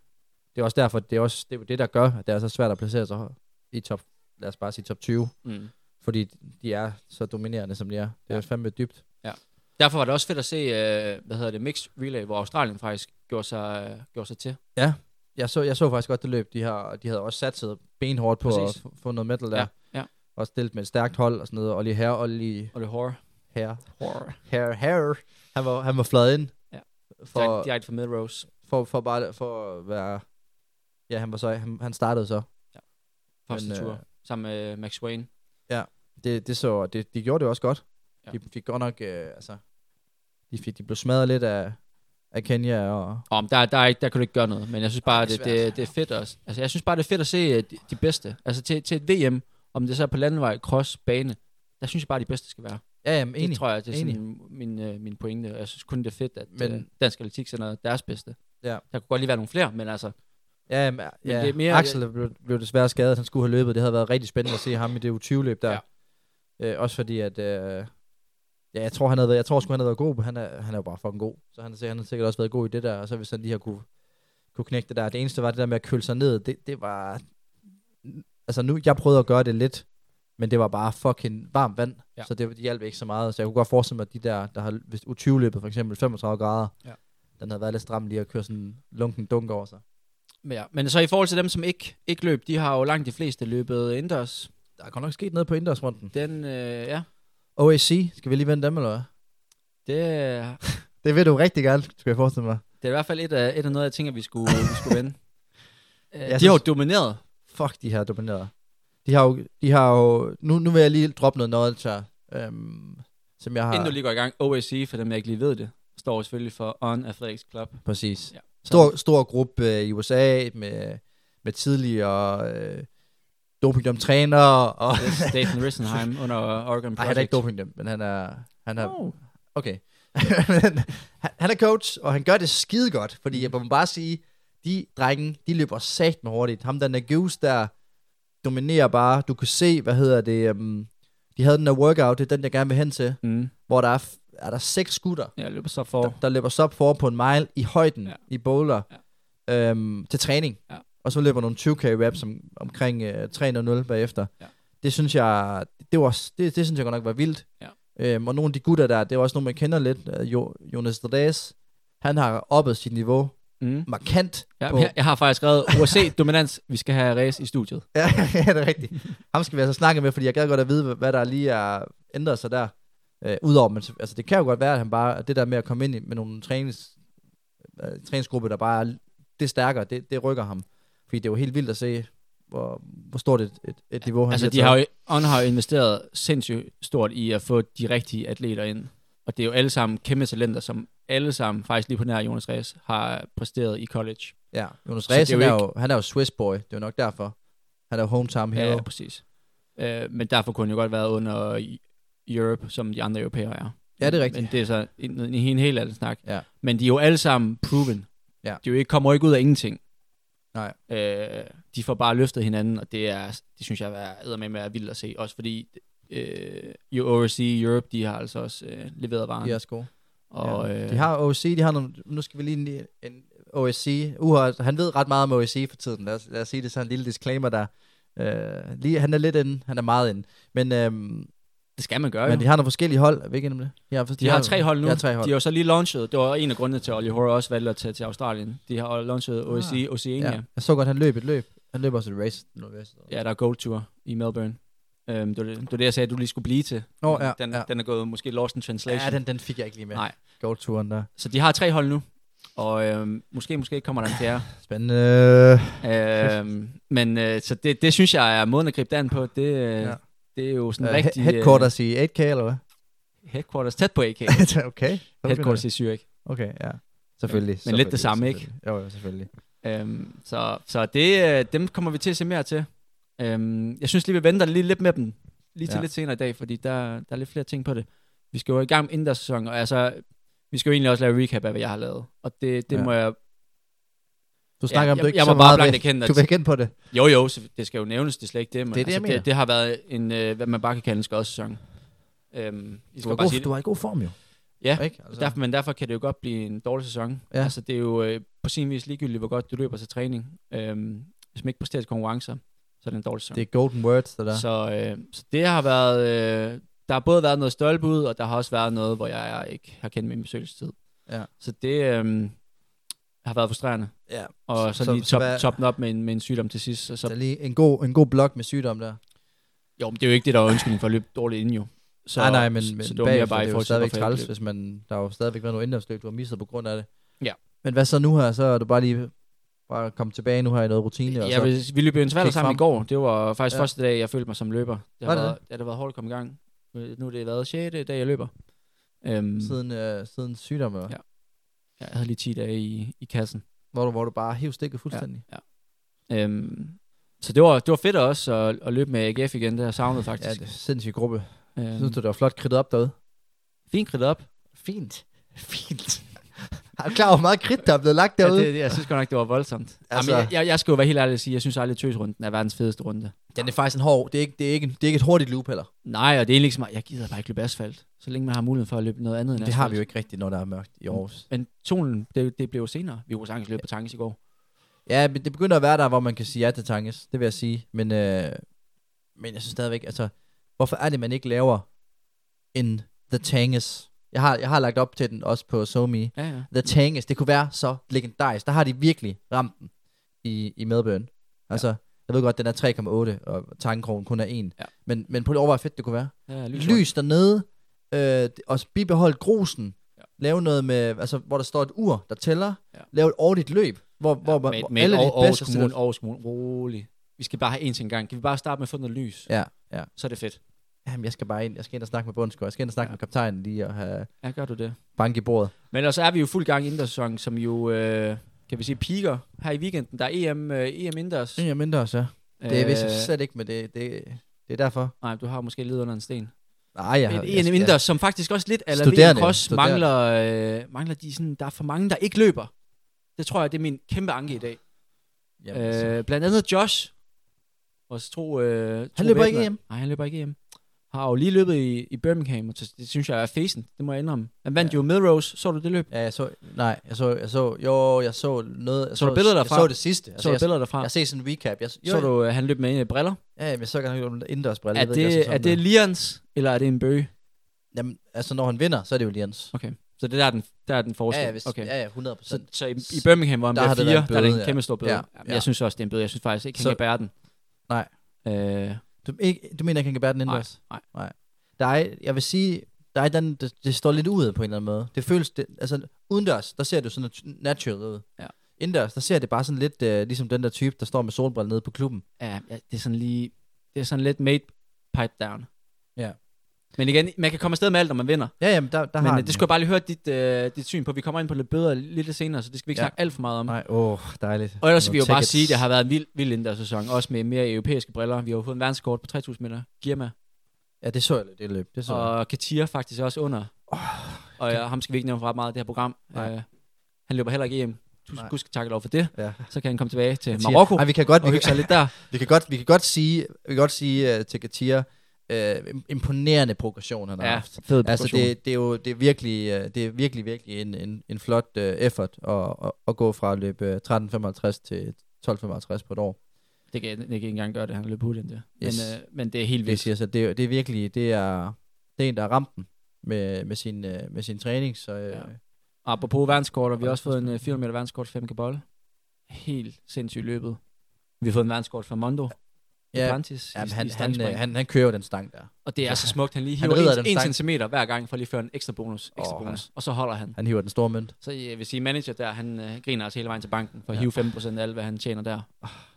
det er også derfor, det er også det, er det, der gør, at det er så svært at placere sig i top, lad os bare sige top 20. Mm. Fordi de er så dominerende, som de er. Det er Ja. ja. fandme dybt. Derfor var det også fedt at se, øh, hvad hedder det, Mixed Relay, hvor Australien faktisk gjorde sig, øh, gjorde sig til. Jeg så, jeg så faktisk godt det løb. De, har, de havde også satset benhårdt på Præcis. at få- noget metal der. Ja, ja. Og stillet med et stærkt hold og sådan noget. Olli Herre, Olli Og det hårde. Herre, Hårde. Herre, Herre. Han var, han var fløjet ind. Ja. For, For, direkte fra Midrose. for, for, bare, for at være... Ja, han var så, han, han startede så. Første Men, tur. øh, Sammen med Max Wayne. Det, det så, det, de gjorde det også godt. Ja. Ja. De fik godt nok, øh, altså... De, fik, de blev smadret lidt af, af Kenya og... Om der, der, er ikke, der kan du ikke gøre noget, men jeg synes bare, det, det er det, det er fedt også. Altså, jeg synes bare, det er fedt at se øh, de, de bedste. Altså til, til et VM, om det så er på landevej, cross, bane, der synes jeg bare, de bedste skal være. Ja, jamen, enig. Det tror jeg, det er Enig. sådan min, øh, min pointe. Jeg synes kun, det er fedt, at Men- men, øh, Dansk Atletik sender deres bedste. Ja. Der kunne godt lige være nogle flere, men altså, Ja, jamen, Men ja. det er mere- Axel blev, blev desværre skadet. Han skulle have løbet. Det havde været rigtig spændende at se ham i det U20-løb der. Ja. Ja. Øh, også fordi, at... Øh, ja, jeg tror, han havde været, jeg tror sgu, han havde været god. men Han er, han er jo bare fucking god. Så han, han har sikkert også været god i det der. Og så hvis han lige har kunne, kunne knække det der. Det eneste var det der med at køle sig ned. Det, det var... Altså nu, jeg prøvede at gøre det lidt. Men det var bare fucking varmt vand. Ja. Så det, det hjalp ikke så meget. Så jeg kunne godt forestille mig, at de der, der har hvis U20-løbet for eksempel 35 grader. Ja. Den havde været lidt stram lige at køre sådan en lunken dunk over sig. men ja. Men så i forhold til dem, som ikke, ikke løb, de har jo langt de fleste løbet indendørs. Der er godt nok sket noget på indendørsrunden. Den, øh, ja, OAC, skal vi lige vende dem, eller hvad? det, er- Det vil du rigtig gerne, skal jeg forestille mig. det er i hvert fald et af, et af noget, jeg tænker, vi skulle, vi skulle vende. Øh, de Jeg har jo synes- domineret. Fuck, de har domineret. De har jo, de har jo nu, nu vil jeg lige droppe noget knowledge her, øhm, som jeg har... Inden du lige går i gang, OAC, for dem, jeg ikke lige ved det, står selvfølgelig for On Athletics Club. Præcis. Ja. Stor, stor gruppe øh, i USA med, med tidligere øh, dopingdom træner og... Dathan Risenheim under Oregon Nej, Project. han er ikke dopingdom, men han er... Han er Oh. Okay. Han, han er coach, og han gør det skide godt, fordi jeg må bare sige, de drenge, de løber sat med hurtigt. Ham der Nagus der dominerer bare. Du kan se, hvad hedder det, um, de havde den der workout, det er den, jeg gerne vil hen til, Mm. hvor der er, er der seks skutter, Jeg løber så for. der, der løber sub for på en mile i højden Ja. ja. i boulder ja. øhm, til træning. Ja. Og så løber nogle 20k reps om, omkring øh, 3.00 bagefter. Ja. Det synes jeg, det, var, det, det synes jeg godt nok var vildt. Ja. Øhm, og nogle af de gutter der, det er også nogle, man kender lidt. Øh, jo, Jonas Dres, han har oppet sit niveau Mm. markant. Ja, på, jeg, jeg har faktisk skrevet OAC dominans. Vi skal have race i studiet. ja, ja, det er rigtigt. Ham skal vi altså snakke med, fordi jeg gad godt at vide, hvad- der lige er ændret sig der. Øh, Udover, men altså, det kan jo godt være, at han bare, det der med at komme ind i, med nogle trænings, øh, træningsgrupper, der bare er det stærkere, det, det rykker ham. Fordi det er jo helt vildt at se, hvor, hvor stort et, et, et niveau han Altså, de har jo, On har jo investeret sindssygt stort i at få de rigtige atleter ind. Og det er jo alle sammen kæmpe talenter, som alle sammen, faktisk lige på nær Jonas Rees, har præsteret i college. Ja, Jonas er Rees, jo han, er jo, han er jo Swiss boy, det er jo nok derfor. Han er jo hometown hero. Ja, præcis. Øh, men derfor kunne han jo godt være under Europe, som de andre europæere er. Ja, det er rigtigt. Men det er så en, en, en helt anden snak. Ja. Men de er jo alle sammen proven. Ja. De er jo ikke, kommer jo ikke ud af ingenting. Nej. Øh, de får bare løftet hinanden, og det er, det synes jeg er med med er vildt at se. Også fordi øh, UOC Europe, de har altså også øh, leveret varen. De er også gode. og, ja. øh, De har OSC, de har nogle, nu skal vi lige en, en OSC. Uha, han ved ret meget om OSC for tiden. Lad os, lad os sige det sådan en lille disclaimer der. Øh, lige, han er lidt inde, han er meget inde. Men, øhm, Det skal man gøre, men jo. de har nogle forskellige hold, er vi ikke enige om det? De har, De har tre hold nu. De har tre hold. De har jo så lige launchet. Det var en af grundene til, at Ollie Hora også valgte at tage til Australien. De har launchet OSC, Oceania. ja. Ja. Jeg så godt, han løb et løb. Han løb også et race. Race. ja, der er Gold Tour i Melbourne. Um, det, var det, det var det, jeg sagde, at du lige skulle blive til. Nå, ja, den, ja. den er gået måske lost in translation. ja, den, den fik jeg ikke lige med. Nej. Gold-turen der. Så de har tre hold nu. Og øhm, måske, måske kommer der en fjerde. Spændende. øhm, men øh, så det, det synes jeg er måden at gribe det an på. Det, øh, Ja. det er jo sådan Uh, rigtig... headquarters i 8K, eller hvad? Øh, headquarters tæt på AK. okay. headquarters i Zürich. Okay, ja. Selvfølgelig. Men lidt det samme, ikke? selvfølgelig. Jo, jo, selvfølgelig. Øhm, så så det, øh, dem kommer vi til at se mere til. Øhm, jeg synes lige, vi venter lige lidt med dem. Lige til Ja. lidt senere i dag, fordi der, der er lidt flere ting på det. Vi skal jo i gang inden der sæson, og altså, vi skal jo egentlig også lave recap af, hvad jeg har lavet. Og det, det Ja. må jeg... Du snakker Ja, om, du jeg- ikke jeg så må bare meget blankt erkende, at- Du vil igen på det. Jo, jo, så det skal jo nævnes, det er slet ikke det. Men Det er det, jeg altså, det, det har været en, øh, hvad man bare kan kalde en skodsæson. Øhm, I Du skal er, bare god, sige du er i god form, jo. Ja, Ikke? Altså, Derfor, men derfor kan det jo godt blive en dårlig sæson. Ja. Altså, det er jo øh, på sin vis ligegyldigt, hvor godt du løber til træning. Øhm, hvis man ikke præsterer til konkurrencer, så er det en dårlig sæson. det er golden words, det der. Så, øh, så det har været... Øh, der har både været noget stolpebud, og der har også været noget, hvor jeg ikke har kendt min besøgelsestid. Ja. Så det øh, har været frustrerende. Ja. Og så, Så- lige top, hvad- toppen op med en, med en sygdom til sidst. Og Så så, lige en god, en god blok med sygdom der. jo, men det er jo ikke det, der er undskyldning for at løbe dårligt inden jo. Så, nej, nej, men, så, men så det bagefter, bare det er jo stadigvæk træls, hvis man, der har jo stadigvæk været noget indendørsløb, du har misset på grund af det. Ja. Men hvad så nu her? Så er du bare lige bare komme tilbage nu her i noget rutine. og Ja, så, vi, vi løb jo svær sammen frem. i går. Det var faktisk Ja. ja. første dag, jeg følte mig som løber. Det Var har, det været, ja, det har været hårdt at komme i gang. Øh, Nu er det været 6. dag, jeg løber. Øhm, siden, øh, siden sygdom, ja. Ja. jeg havde lige 10 dage i, i kassen. hvor, du, hvor du bare hæv stikket fuldstændig. Øhm, så det var, det var fedt også at, at løbe med AGF igen. Det har jeg savnet Ja, faktisk. det er sindssyg gruppe. øhm, Synes du, det var flot kridtet op derude? Fint kridt op. Fint. Fint. Er du klar over, meget kridt, der er blevet lagt Ja, derude? det, jeg synes godt nok, det var voldsomt. Altså- Jamen, jeg, jeg, jeg skal jo være helt ærlig at sige, jeg synes aldrig, tøsrunden er verdens fedeste runde. Den er faktisk en hård. Det er ikke, det er ikke, det er ikke et hurtigt loop heller. Nej, og det er meget. Jeg gider bare ikke løbe asfalt. Så længe man har mulighed for at løbe noget andet end Det asfalt. har vi jo ikke rigtigt, når der er mørkt i Aarhus. Men solen, det, det blev jo senere. Vi kunne sagtens løbe på tankes i går. Ja, men det begynder at være der, hvor man kan sige ja til Tanges. Det vil jeg sige. Men, øh, men jeg synes stadigvæk, altså, hvorfor er det, man ikke laver en The Tanges? Jeg har, jeg har lagt op til den også på SoMe. Ja, ja. The Tanges, det kunne være så legendarisk. Der har de virkelig ramt den i, i Melbourne. Altså, jeg ved godt, den er 3,8, og tankekrogen kun er 1. Ja. Men, men på det over, hvor fedt det kunne være. ja Lys, lys dernede, øh, og bibeholde grusen. Ja. Lave noget med, altså, hvor der står et ur, der tæller. Ja. Lave et årligt løb, hvor, Ja, hvor, med, hvor med alle de Aarhus bedste Kommune, Aarhus Kommune, rolig. Vi skal bare have en ting gang. Kan vi bare starte med at få noget lys? Ja, ja. Så er det fedt. Jamen, jeg skal bare ind, jeg skal ind og snakke med Bundsgaard. Jeg skal ind og snakke Ja. med kaptajnen lige og have Ja, gør du det. bank i bordet. Men ellers er vi jo fuld gang i indersæson, som jo, øh, kan vi sige, piker her i weekenden. Der er EM, øh, EM indendørs. Mindre også, ja. Det er vist Øh, slet ikke, men det, det, det er derfor. Nej, du har måske lidt under en sten. Nej, jeg har... Men jeg, EM indendørs, som faktisk også lidt VM Cross mangler, øh, mangler de sådan, der er for mange, der ikke løber. Det tror jeg, det er min kæmpe anke i dag. Jamen, altså. Øh, blandt andet Josh. Vores tro, øh, tro løber ikke væbner. EM? Nej, han løber ikke EM. Har jo lige løbet i, i Birmingham, og det, synes jeg er fesen. Det må jeg indrømme. Han vandt Ja. jo Melrose. Så du det løb? Ja, jeg så... Nej, jeg så... Jeg så jo, jeg så noget... Jeg Så du billeder Jeg derfra? så det sidste. Altså, Så du jeg, billeder derfra? jeg, ser sådan en recap. Jeg, jo, så du, øh, han løb med øh, briller? Ja, jamen, jeg så kan han indendørsbrille. Er jeg ved ikke, det, jeg så er sådan det noget. Lians, eller er det en bøge? Jamen, altså, når han vinder, så er det jo Lians. Okay. Så det der er den, der er den forskel? Ja, ja, hvis, okay. ja, ja, 100 Så, procent. så i, i Birmingham, hvor han Der bliver fire, en der er det en kæmpe stor bøde. Ja, Ja, ja. Jeg synes også, det er en bøde. Jeg synes faktisk ikke, han Så- kan bære den. Nej. Øh, Du, ikke, du mener ikke, han kan bære den indendørs? nej. nej. Der er, jeg vil sige, der er den, det, det står lidt ud på en eller anden måde. Det føles, det, altså udendørs, der ser det sådan nat- natural ud. Ja. Indendørs, der ser det bare sådan lidt, uh, ligesom den der type, der står med solbriller nede på klubben. ja, ja, det er sådan lige, det er sådan lidt made pipe down. Ja. Men igen, man kan komme afsted med alt, når man vinder. Ja, jamen, der, der Men har øh, den det skulle jeg bare lige høre dit, øh, dit syn på. Vi kommer ind på lidt bøder lidt senere, så det skal vi ikke Ja. snakke alt for meget om. Nej, åh, oh, dejligt. Og ellers vil vi jo Nogle bare tickets. sige, at det har været en vild, vild indendørssæson, også med mere europæiske briller. Vi har jo fået en verdenskort på 3000 meter. Girma. Ja, det så jeg lidt, det løb. Det så jeg. Og Katir faktisk også under. og ja, ham skal vi ikke nævne for ret meget det her program. Nej. Øh, han løber heller ikke EM. Nej. Du skal takke lov for det. Ja. Så kan han komme tilbage til Katia. Marokko. Ej, vi kan godt, vi kan, lidt der. vi kan godt, vi kan godt sige, vi kan godt sige uh, til Katia, uh, imponerende progression, han har Ja, haft. fed Altså det, det er jo det er virkelig, øh, det er virkelig, virkelig en, en, en flot uh, effort at, at, at gå fra at løbe øh, 13.55 til 12.55 på et år. Det kan, det kan ikke engang gøre det, han løb hurtigt der. Yes. Men, øh, men det er helt Det vildt. siger sig, det, er- det er virkelig, det er, det er en, der har ramt den med, med, sin, øh, med sin træning, så øh, Ja. Apropos verdenskort, og vi har også fået en uh, 400 meter verdenskort 5 bold. Helt sindssygt løbet. Vi har fået en verdenskort fra Mondo. Ja, Duplantis Jamen, i, han, i han, han, han kører jo den stang der. og det er så smukt. Han lige hiver rider en, den en stang. centimeter hver gang, for lige at føre en ekstra bonus. Ekstra Åh, bonus. Og så holder han. Han hiver den store mønt. Så jeg vil sige, manager der, han øh, griner altså hele vejen til banken for at Ja. hive 5% af alt, hvad han tjener der.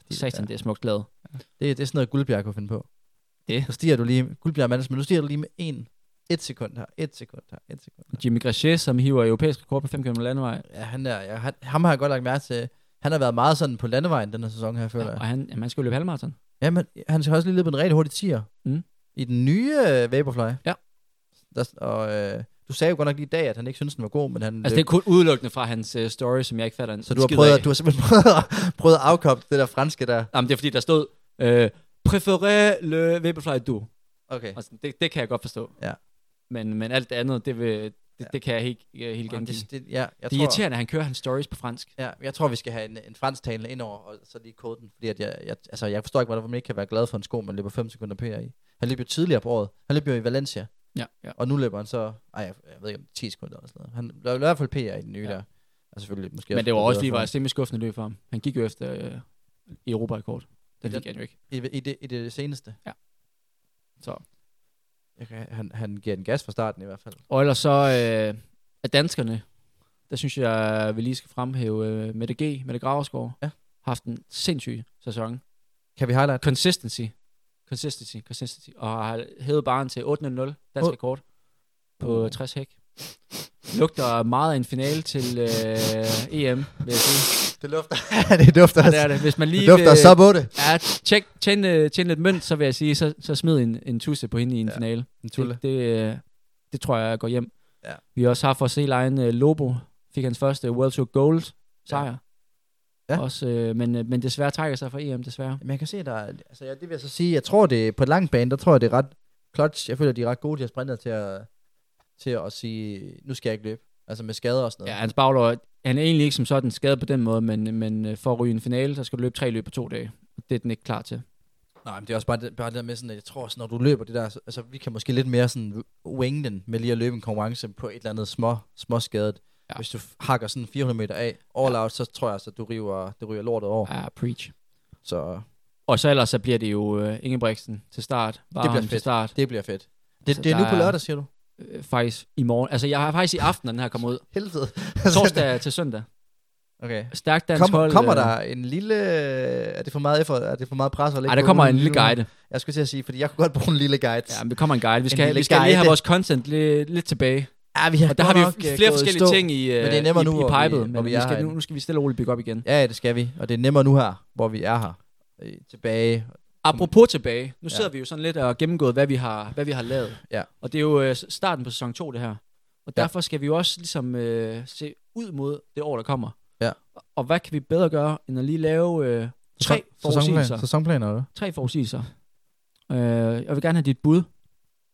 de- Satan, ja. det er smukt lavet. Det, det er sådan noget, Guldbjerg kunne finde på. Det. Så stiger du lige, Guldbjerg Mandels, men nu stiger du lige med en, et sekund her, et sekund her, et sekund her. Jimmy Grachet, som hiver europæisk rekord på 5 km landevej. Ja, han er, ja, han, ham har jeg godt lagt mærke til. Han har været meget sådan på landevejen den her sæson her, føler Ja, jeg. og han, han skal jo løbe halvmarathon. Ja, men han skal også lige løbe en rigtig hurtig tier. Mm. I den nye øh, Vaporfly. Ja. Der, og øh, du sagde jo godt nok lige i dag, at han ikke synes den var god, men han Altså, det er kun udelukkende fra hans uh, story, som jeg ikke fatter en Så du har, prøvet, af. at- du har simpelthen prøvet, at- prøvet at afkoble det der franske der. Jamen, det er fordi, der stod, øh, préféré le Vaporfly du. Okay. Altså, det, det kan jeg godt forstå. Ja. Men, men alt det andet, det, vil, det, Ja. det kan jeg helt, helt gengive. det, det, ja, jeg Det er tror, irriterende, at han kører hans stories på fransk. Ja, jeg tror, vi skal have en, en fransktalende indover, og så lige kode den. Fordi at jeg, jeg, altså, jeg forstår ikke, hvorfor man ikke kan være glad for en sko, man løber 5 sekunder PR i. Han løb jo tidligere på året. Han løb jo i Valencia. Ja, ja. Og nu løber han så, ej, jeg, jeg ved ikke om 10 sekunder eller sådan noget. Han løber i hvert fald PR i den nye Ja. der. Altså selvfølgelig måske Men det var også lige var et semi-skuffende løb for ham. Han gik jo efter øh, Europa-rekord. Det I fik den- han jo ikke. I, i, det, I det seneste. Ja. Så. Kan, han, han giver den gas fra starten i hvert fald. Og ellers så øh, af danskerne, der synes jeg, vi lige skal fremhæve øh, Mette G. Mette Graversgaard. Ja. Haft en sindssyg sæson. Kan vi highlight? Consistency. Consistency. Consistency. Og har hævet baren til 8.00 dansk Åh. rekord på 60 hæk. Lugter meget af en finale til øh, EM, vil jeg sige. Det lufter. det dufter. Ja, det er det. Hvis man lige det dufter vil, så på det. ja, tjek, tjen, øh, tjen lidt mønt, så vil jeg sige, så, så smid en, en tusse på hende i en Ja. finale. En tulle. Det, det, øh, det tror jeg går hjem. Ja. Vi har også haft vores helt egen uh, Lobo. Fik hans første World Tour Gold sejr. Ja. Også, øh, men, men desværre trækker sig fra EM, desværre. Men jeg kan se, der er, altså ja, det vil jeg så sige, jeg tror det er på lang bane, der tror jeg det er ret clutch. Jeg føler, de er ret gode, de har sprintet til at, til at sige, nu skal jeg ikke løbe. Altså med skader og sådan Ja, noget. hans baglår, han er egentlig ikke som sådan skadet på den måde, men, men øh, for at ryge en finale, så skal du løbe tre løb på to dage. Det er den ikke klar til. Nej, men det er også bare det, bare det der med sådan, at jeg tror sådan, når du løber det der, så- altså vi kan måske lidt mere sådan wing den med lige at løbe en konkurrence på et eller andet små, små skadet. Ja. Ja. Hvis du hakker sådan 400 meter af, all Ja. out, så tror jeg altså, at du river, det ryger lortet over. Ja, preach. Så Og så ellers så bliver det jo øh, Ingebrigtsen til start. Varholm bliver til fedt. start. det bliver fedt. Det, Altså, det er nu på lørdag, siger du? Øh, faktisk i morgen. Altså, jeg har faktisk i aften, når den her kommer ud. Helvede. Torsdag til søndag. okay. Stærkt dansk Kommer, hold. kommer øh, der en lille... Er det for meget, effort, er det for meget pres? at lægge Ej, der kommer en lille guide. Jeg skulle til at sige, fordi jeg kunne godt bruge en lille guide. Ja, men det kommer en guide. Vi skal, lille vi skal lige guide. have vores content lidt, lidt tilbage. ja vi har Og der har vi jo øh, flere forskellige stå. ting i, øh, Men det er nemmere i, nu, i vi- pipet, hvor men vi vi skal, nu, nu skal vi stille og roligt bygge op igen. Ja, ja, det skal vi. Og det er nemmere nu her, hvor vi er her. Øh, Tilbage. Apropos tilbage, nu Ja. sidder vi jo sådan lidt og gennemgået, hvad vi har, hvad vi har lavet. Ja. Og det er jo øh, starten på sæson 2, det her. Og Ja. derfor skal vi jo også ligesom øh, se ud mod det år, der kommer. Ja. Og hvad kan vi bedre gøre, end at lige lave øh, tre forudsigelser? Sæsonplaner, eller Tre forudsigelser. Øh, jeg vil gerne have dit bud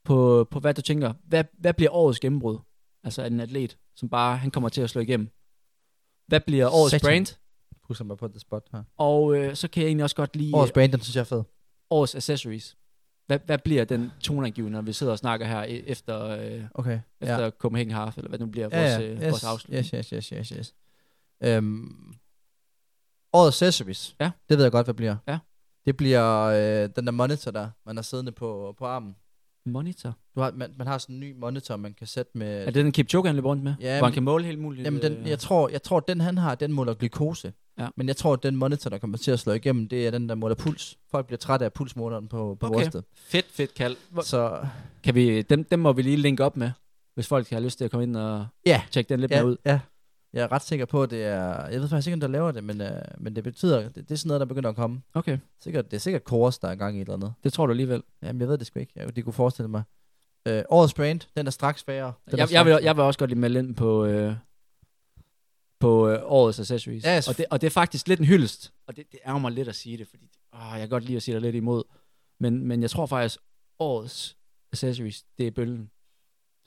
på, på hvad du tænker. Hvad, hvad bliver årets gennembrud? Altså en atlet, som bare han kommer til at slå igennem. Hvad bliver årets Satan. brand? Pusser mig på det spot her. Og øh, så kan jeg egentlig også godt lide Årets øh, brand, den synes jeg er fed. Årets accessories. Hvad, hvad bliver den toneangivende, når vi sidder og snakker her e- efter, øh, Okay. efter ja. Copenhagen Half, eller hvad nu bliver Ja, vores, ja. øh, Yes, vores afslutning? yes, yes, yes, yes, yes. Øhm, årets accessories. Ja. Det ved jeg godt, hvad bliver. Ja. Det bliver øh, den der monitor der, man har siddende på, på armen. Monitor. Du har, man, man har sådan en ny monitor, man kan sætte med... Er det den Kipchoge, han løber rundt med? Ja, hvor han kan måle helt muligt? Jamen, den, jeg, tror, jeg tror, den han har, den måler glukose. Ja. Men jeg tror, at den monitor, der kommer til at slå igennem, det er den, der måler puls. Folk bliver trætte af pulsmåleren på, på Okay. brystet. Fedt, fedt kald. Hvor- Så Kan vi, dem, dem må vi lige linke op med, hvis folk har lyst til at komme ind og ja, tjekke den lidt ja, mere ud. ja. Jeg er ret sikker på, at det er... Jeg ved faktisk ikke, om der laver det, men, uh, men det betyder... Det, det er sådan noget, der begynder at komme. Okay, Sikkert, det er sikkert Kors, der er gang i et eller andet. det tror du alligevel. Jamen, jeg ved det sgu ikke. Jeg, det kunne forestille mig. Uh, årets brand, den er straks færre. Den er Jeg, straks jeg, vil, jeg vil også godt lige melde ind på, øh, på øh, årets accessories. Jeg- og, det, og det er faktisk lidt en hyldest. Og det, det er mig lidt at sige det, fordi åh, jeg kan godt lide at sige dig lidt imod. Men, men jeg tror faktisk, årets accessories, det er bølgen.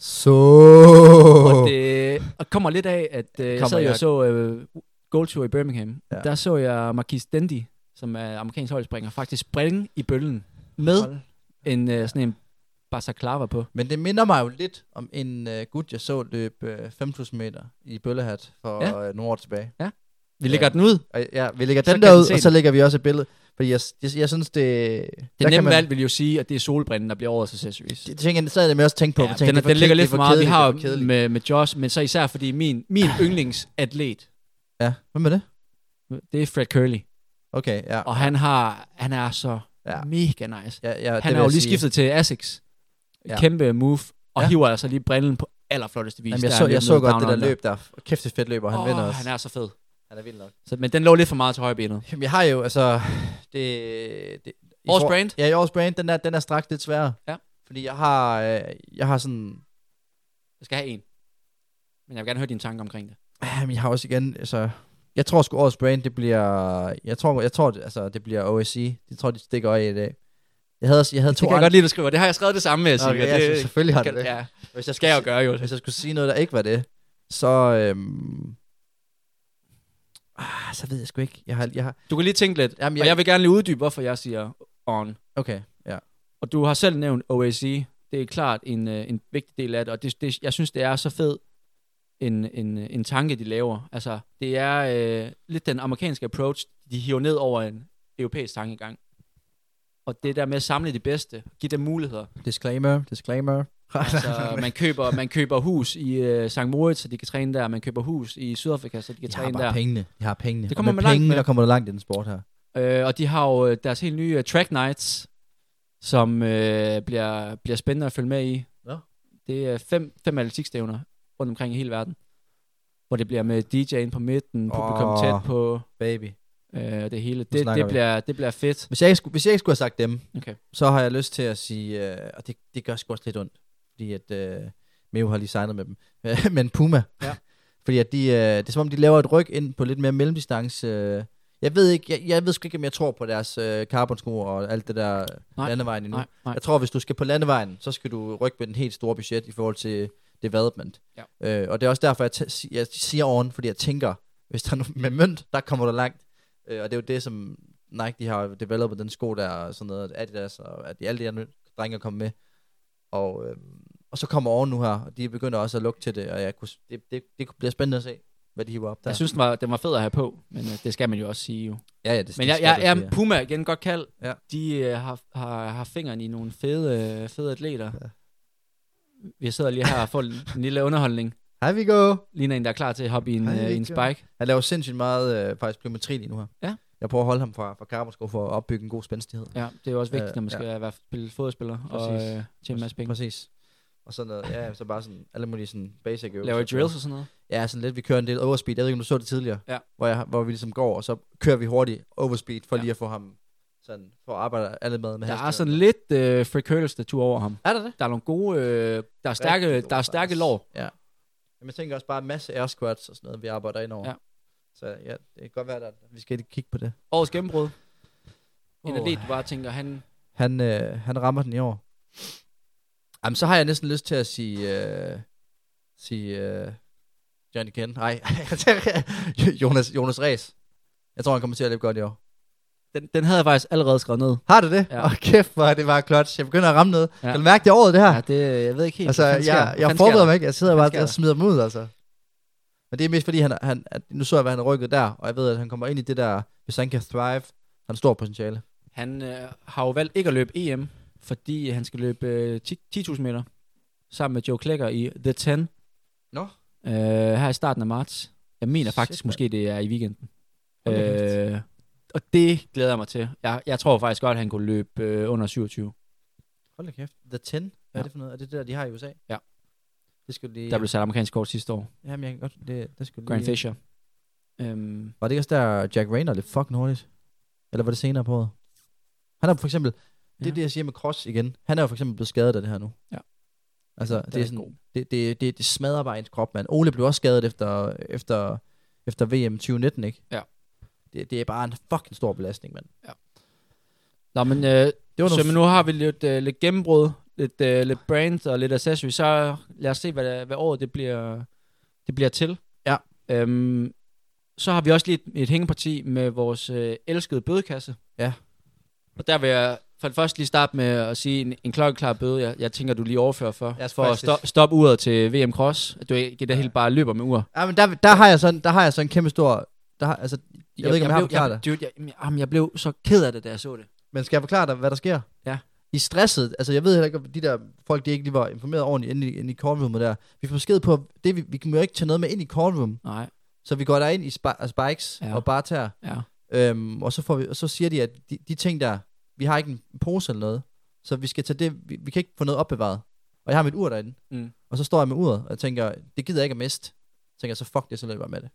Så... Og det og kommer lidt af, at øh, jeg sad jeg- og så øh, Gold Tour i Birmingham. Ja. Ja. Der så jeg Marquis Dendy som er amerikansk højdespringer, faktisk springe i bølgen med Hold. en øh, sådan en basaklava på. Men det minder mig jo lidt om en uh, gut, jeg så løb uh, 5.000 meter i bøllehat for Ja. ja. uh, nogle år tilbage. Vi lægger den ud. Og, ja, vi lægger Så den der den ud, og så den. lægger vi også et billede. Fordi jeg, jeg, jeg synes, det... Det nemme valg vil jo sige, at det er solbrænden, der bliver årets accessories. Det tænker jeg, så havde jeg med også tænkt på. Ja, tænkte, den, det er den ligger lidt for det meget. Vi har det kedeligt. med, med Josh, men så især fordi min, min yndlingsatlet, Ja, hvem er det? det er Fred Curley. Okay, ja. Og han, har, han er så Ja. ja. mega nice. ja, ja det Han har jo lige sige. skiftet til Asics. Ja. Kæmpe move. Og Ja. hiver altså lige brillen på allerflotteste vis. Jamen, jeg så, jeg så godt det der løb der. Kæft, det fedt løb, og han Åh, vinder også. Han er så fed. han er vild nok. Så, men den lå lidt for meget til højbenet. Jamen, jeg har jo, altså... Det, det, for- brand? Ja, i årets brand, den er, den er straks lidt sværere. Ja. Fordi jeg har, øh, jeg har sådan... Jeg skal have en. Men jeg vil gerne høre dine tanker omkring det. Jamen, jeg har også igen, altså... Jeg tror sgu årets brand, det bliver... Jeg tror, jeg tror altså, det bliver OSC. Jeg tror, de stikker øje i dag. Jeg havde, også- jeg havde Det to kan jeg godt lide, du skriver. Det har jeg skrevet det samme med, jeg siger. Okay, ja, det, så selvfølgelig har det det. Ja, Hvis jeg skal jeg gøre jo. Hvis jeg skulle sige noget, der ikke var det, så... Øhm, ah, så ved jeg sgu ikke. Jeg har, jeg har, Du kan lige tænke lidt. Jamen, Og jeg vil gerne lige uddybe, hvorfor jeg siger on. okay, ja. Og du har selv nævnt OAC. Det er klart en, øh, en vigtig del af det, og det, det, jeg synes, det er så fed en, en, en tanke, de laver. Altså, det er øh, lidt den amerikanske approach, de hiver ned over en europæisk tankegang. Og det der med at samle de bedste, give dem muligheder. Disclaimer, disclaimer. Altså, man køber, man køber hus i øh, St. Moritz, så de kan træne der. Man køber hus i Sydafrika, så de kan De har træne der. pengene. De har pengene. Det kommer og med man langt penge, med. der kommer du langt i den sport her. Øh, og de har jo øh, deres helt nye uh, track nights, som øh, bliver, bliver spændende at følge med i. Nå. Det er fem, fem atletikstævner rundt omkring i hele verden. Hvor det bliver med DJ'en på midten, publikum Åh. tæt på Baby. Øh, det hele. Det, det, vi. bliver, det bliver fedt. Hvis jeg, ikke skulle, hvis jeg ikke skulle have sagt dem, Okay. så har jeg lyst til at sige, øh, og det, det gør sgu også lidt ondt, fordi at øh, Meo har lige signet med dem, men Puma. Ja. fordi at de, øh, det er som om, de laver et ryg ind på lidt mere mellemdistance. Øh, jeg ved ikke, jeg, jeg ved sgu ikke, om jeg tror på deres øh, carbonsko og alt det der Nej. landevejen endnu. Nej, nej. Jeg tror, hvis du skal på landevejen, så skal du rykke med den helt store budget i forhold til development. Ja. Øh, og det er også derfor, jeg, jeg siger on, fordi jeg tænker, hvis der er noget med mønt, der kommer du langt. Øh, og det er jo det, som Nike de har developet den sko der, og sådan noget, Adidas, og at de, alle de andre drenge er kommet med. Og, øh, og så kommer on nu her, og de begynder også at lukke til det, og jeg kunne, det, det, det bliver spændende at se, hvad de hiver op der. Jeg synes, den var, den var fed at have på, men øh, det skal man jo også sige jo. ja, ja, det, Men jeg, jeg, jeg. Puma igen godt kald. Ja. De øh, har, har, har fingeren i nogle fede, øh, fede atleter. Ja. Vi sidder lige her og får en, en lille underholdning. Her vi go! Ligner en, der er klar til at hoppe i en, Hej, øh, en spike. Han laver sindssygt meget øh, faktisk plyometri lige nu her. Ja. Jeg prøver at holde ham fra, fra carbonsko for at opbygge en god spændstighed. Ja, det er jo også vigtigt, Øh, når man skal ja. være spille fodspiller og Præcis. øh, tjene en masse penge. Præcis. Og sådan noget, ja, så bare sådan alle mulige sådan basic øvelser. Laver drills og sådan noget? Ja, sådan lidt, vi kører en del overspeed. Jeg ved ikke, om du så det tidligere. Ja. Hvor, jeg, hvor vi ligesom går, og så kører vi hurtigt overspeed, for Ja. lige at få ham sådan, for at arbejde alle med med Der er sådan lidt øh, Free Curtis statur over ham. Er der det? Der er nogle gode, øh, der er stærke, der er stærke lår. Ja. Men jeg tænker også bare en masse air squats og sådan noget, vi arbejder ind over. Ja. Så ja, det kan godt være, at vi skal kigge på det. Årets gennembrud. En Åh. atlet, du bare tænker, han... Han, øh, han rammer den i år. Jamen, så har jeg næsten lyst til at sige... Øh, sige øh, Johnny Ken. Nej, Jonas, Jonas Ræs. Jeg tror, han kommer til at løbe godt i år. Den, den havde jeg faktisk allerede skrevet ned. Har du det? Ja. Åh, kæft, hvor det bare clutch. Jeg begynder at ramme noget. Ja. Kan du mærke det året, det her? Ja, det, jeg ved ikke helt. Altså, jeg, jeg sker forbereder der? mig ikke. Jeg sidder bare og der? smider dem ud, altså. Men det er mest fordi, han, han, at nu så jeg, hvad han rykket der, og jeg ved, at han kommer ind i det der, hvis han kan thrive, han har stor potentiale. Han øh, har jo valgt ikke at løbe EM, fordi han skal løbe øh, 10 10.000 meter sammen med Joe Klecker i The 10 Nå. øh, her i starten af marts. Jeg mener Shit, faktisk, mand. måske det er i weekenden. Øh, og det glæder jeg mig til. Jeg, jeg tror faktisk godt, at han kunne løbe øh, under 27. Hold da kæft. The 10? Hvad Ja. er det for noget? Er det det der, de har i USA? Ja. Det skulle lige... Der blev sat amerikansk kort sidste år. Jamen, jeg kan godt... Det, det skulle Grant lige... Fisher. Øhm, Var det ikke også der, Jack Rayner lidt fucking hurtigt? Eller var det senere på året? Han er for eksempel... Det Ja. er det, jeg siger med cross igen. Han er jo for eksempel blevet skadet af det her nu. Ja. Altså, Den det er er sådan... Det, det, det, det smadrer bare ens krop, mand. Ole blev også skadet efter, efter, efter VM 2019, ikke? Ja. Det, det er bare en fucking stor belastning, mand. Nå, men, øh, Det var så men nu har vi lidt, øh, lidt gennembrud, lidt, øh, lidt brand og lidt accessory, så lad os se, hvad, hvad året det bliver, det bliver til. Ja. Øhm, så har vi også lige et, et hængeparti med vores øh, elskede bødekasse. Ja. Og der vil jeg for det første lige starte med at sige en, en klokkeklar bøde, jeg, jeg tænker, du lige overfører for. Jeg skal for at faktisk- stop, stoppe uret til VM Cross. At du ikke det helt bare løber med ur. Ja, men der, der, har jeg sådan, der har jeg sådan en kæmpe stor... Der har, altså, jeg, ved ikke, om jeg, har blev, forklaret jeg, jeg, jeg, jeg blev så ked af det, da jeg så det. Men skal jeg forklare dig, hvad der sker? Ja. I stresset, altså jeg ved heller ikke, om de der folk, de ikke lige var informeret ordentligt inde i, inde i courtroomet der. Vi får besked på, det, vi, vi kan jo ikke tage noget med ind i courtroom. Nej, Så vi går derind i spi- altså bikes Ja. ja. og bare tager. ja. Øhm, og, så får vi, og så siger de, at de, de ting der, vi har ikke en pose eller noget. Så vi skal tage det, vi, vi kan ikke få noget opbevaret. Og jeg har mit ur derinde. Mm. Og så står jeg med uret, og jeg tænker, det gider jeg ikke at miste. Så tænker jeg, så fuck det, så løber jeg med det.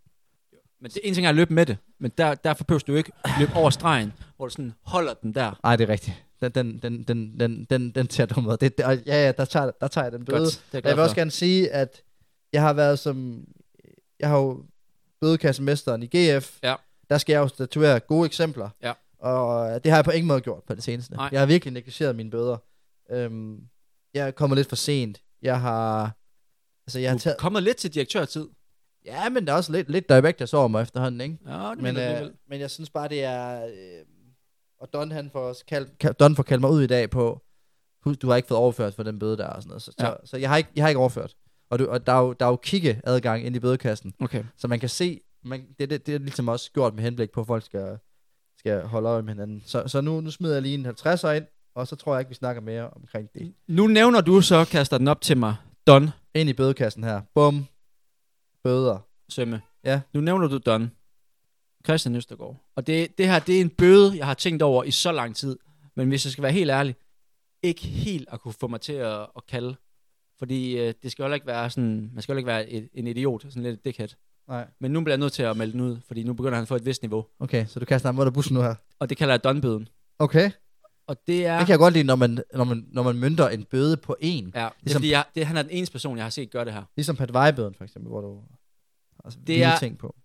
Men det, en ting er at løbe med det, men der, derfor behøver du ikke løbe over stregen, hvor du sådan holder den der. Nej, det er rigtigt. Den, den, den, den, den, den, den ser dum ud. Det, det, og ja, ja, der tager, der tager jeg den bøde. Godt, jeg vil også gerne sige, at jeg har været som... Jeg har jo bødekassemesteren i GF. Ja. Der skal jeg jo statuere gode eksempler. Ja. Og det har jeg på ingen måde gjort på det seneste. Nej. Jeg har virkelig negligeret mine bøder. Øhm, jeg er kommet lidt for sent. Jeg har... Altså, jeg har Du taget... kommet lidt til direktørtid. Ja, men der er også lidt, lidt directors over mig efterhånden, ikke? Ja, det Men, øh, men jeg synes bare, det er... Øh, og Don, han får også kald, Don får kaldt mig ud i dag på, husk, du har ikke fået overført for den bøde der og sådan noget. Så, Ja. så, så jeg, har ikke, jeg har ikke overført. Og, du, og der, er jo, der er jo kiggeadgang ind i bødekassen, Okay. så man kan se, man, det, det, det er ligesom også gjort med henblik på, at folk skal, skal holde øje med hinanden. Så, så nu, nu smider jeg lige en 50'er ind, og så tror jeg ikke, vi snakker mere omkring det. Nu nævner du så, kaster den op til mig, Don Ind i bødekassen her. Bum. Bøder. Sømme. Ja. Nu nævner du Don. Christian Østergaard. Og det, det her, det er en bøde, jeg har tænkt over i så lang tid. Men hvis jeg skal være helt ærlig, ikke helt at kunne få mig til at, at kalde. Fordi øh, det skal jo ikke være sådan, man skal jo ikke være et, en idiot, sådan lidt dickhead. Nej. Men nu bliver jeg nødt til at melde den ud, fordi nu begynder han at få et vist niveau. Okay, så du kaster ham under bussen nu her. Og det kalder jeg Don-bøden. Okay. Og det er... Det kan jeg godt lide, når man, når man, når man mønter en bøde på en. Ja, det er Ligesom- fordi, jeg, det, han er den eneste person, jeg har set gøre det her. Ligesom Pat Vejbøden, for eksempel, hvor du altså, Det er ting på.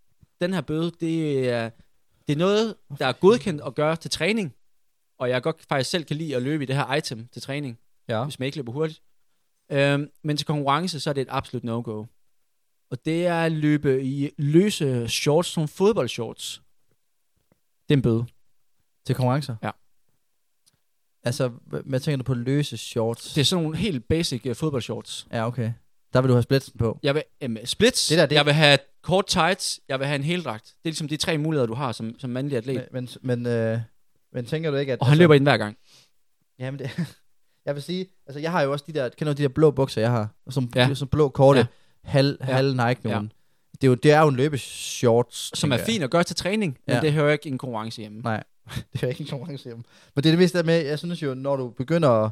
den her bøde, det er, det er noget, der er godkendt at gøre til træning. Og jeg godt faktisk selv kan lide at løbe i det her item til træning, Ja. hvis man ikke løber hurtigt. Øhm, men til konkurrence, så er det et absolut no-go. Og det er at løbe i løse shorts som fodboldshorts. Det er en bøde. Til konkurrencer? Ja. Altså, hvad tænker du på løse shorts? Det er sådan nogle helt basic uh, fodboldshorts. Ja, okay. Der vil du have splitsen på. Jeg vil um, splits, Det der, det- jeg vil have kort tights, jeg vil have en heldragt. Det er ligesom de tre muligheder, du har som, som mandlig atlet. Men, men, men, øh, men tænker du ikke, at... og han løber i den hver gang. Jamen, det, jeg vil sige, altså jeg har jo også de der, kender du de der blå bukser, jeg har? Som, Ja. ja. som blå korte, Ja. ja. halv, Ja. halv Nike Ja. nogen. Det, er jo, det er jo en løbeshorts. Som er fint at gøre til træning, men Ja. det hører ikke i en konkurrence hjemme. Nej, det er ikke en konkurrence. Men det er det meste med, jeg synes jo, når du begynder,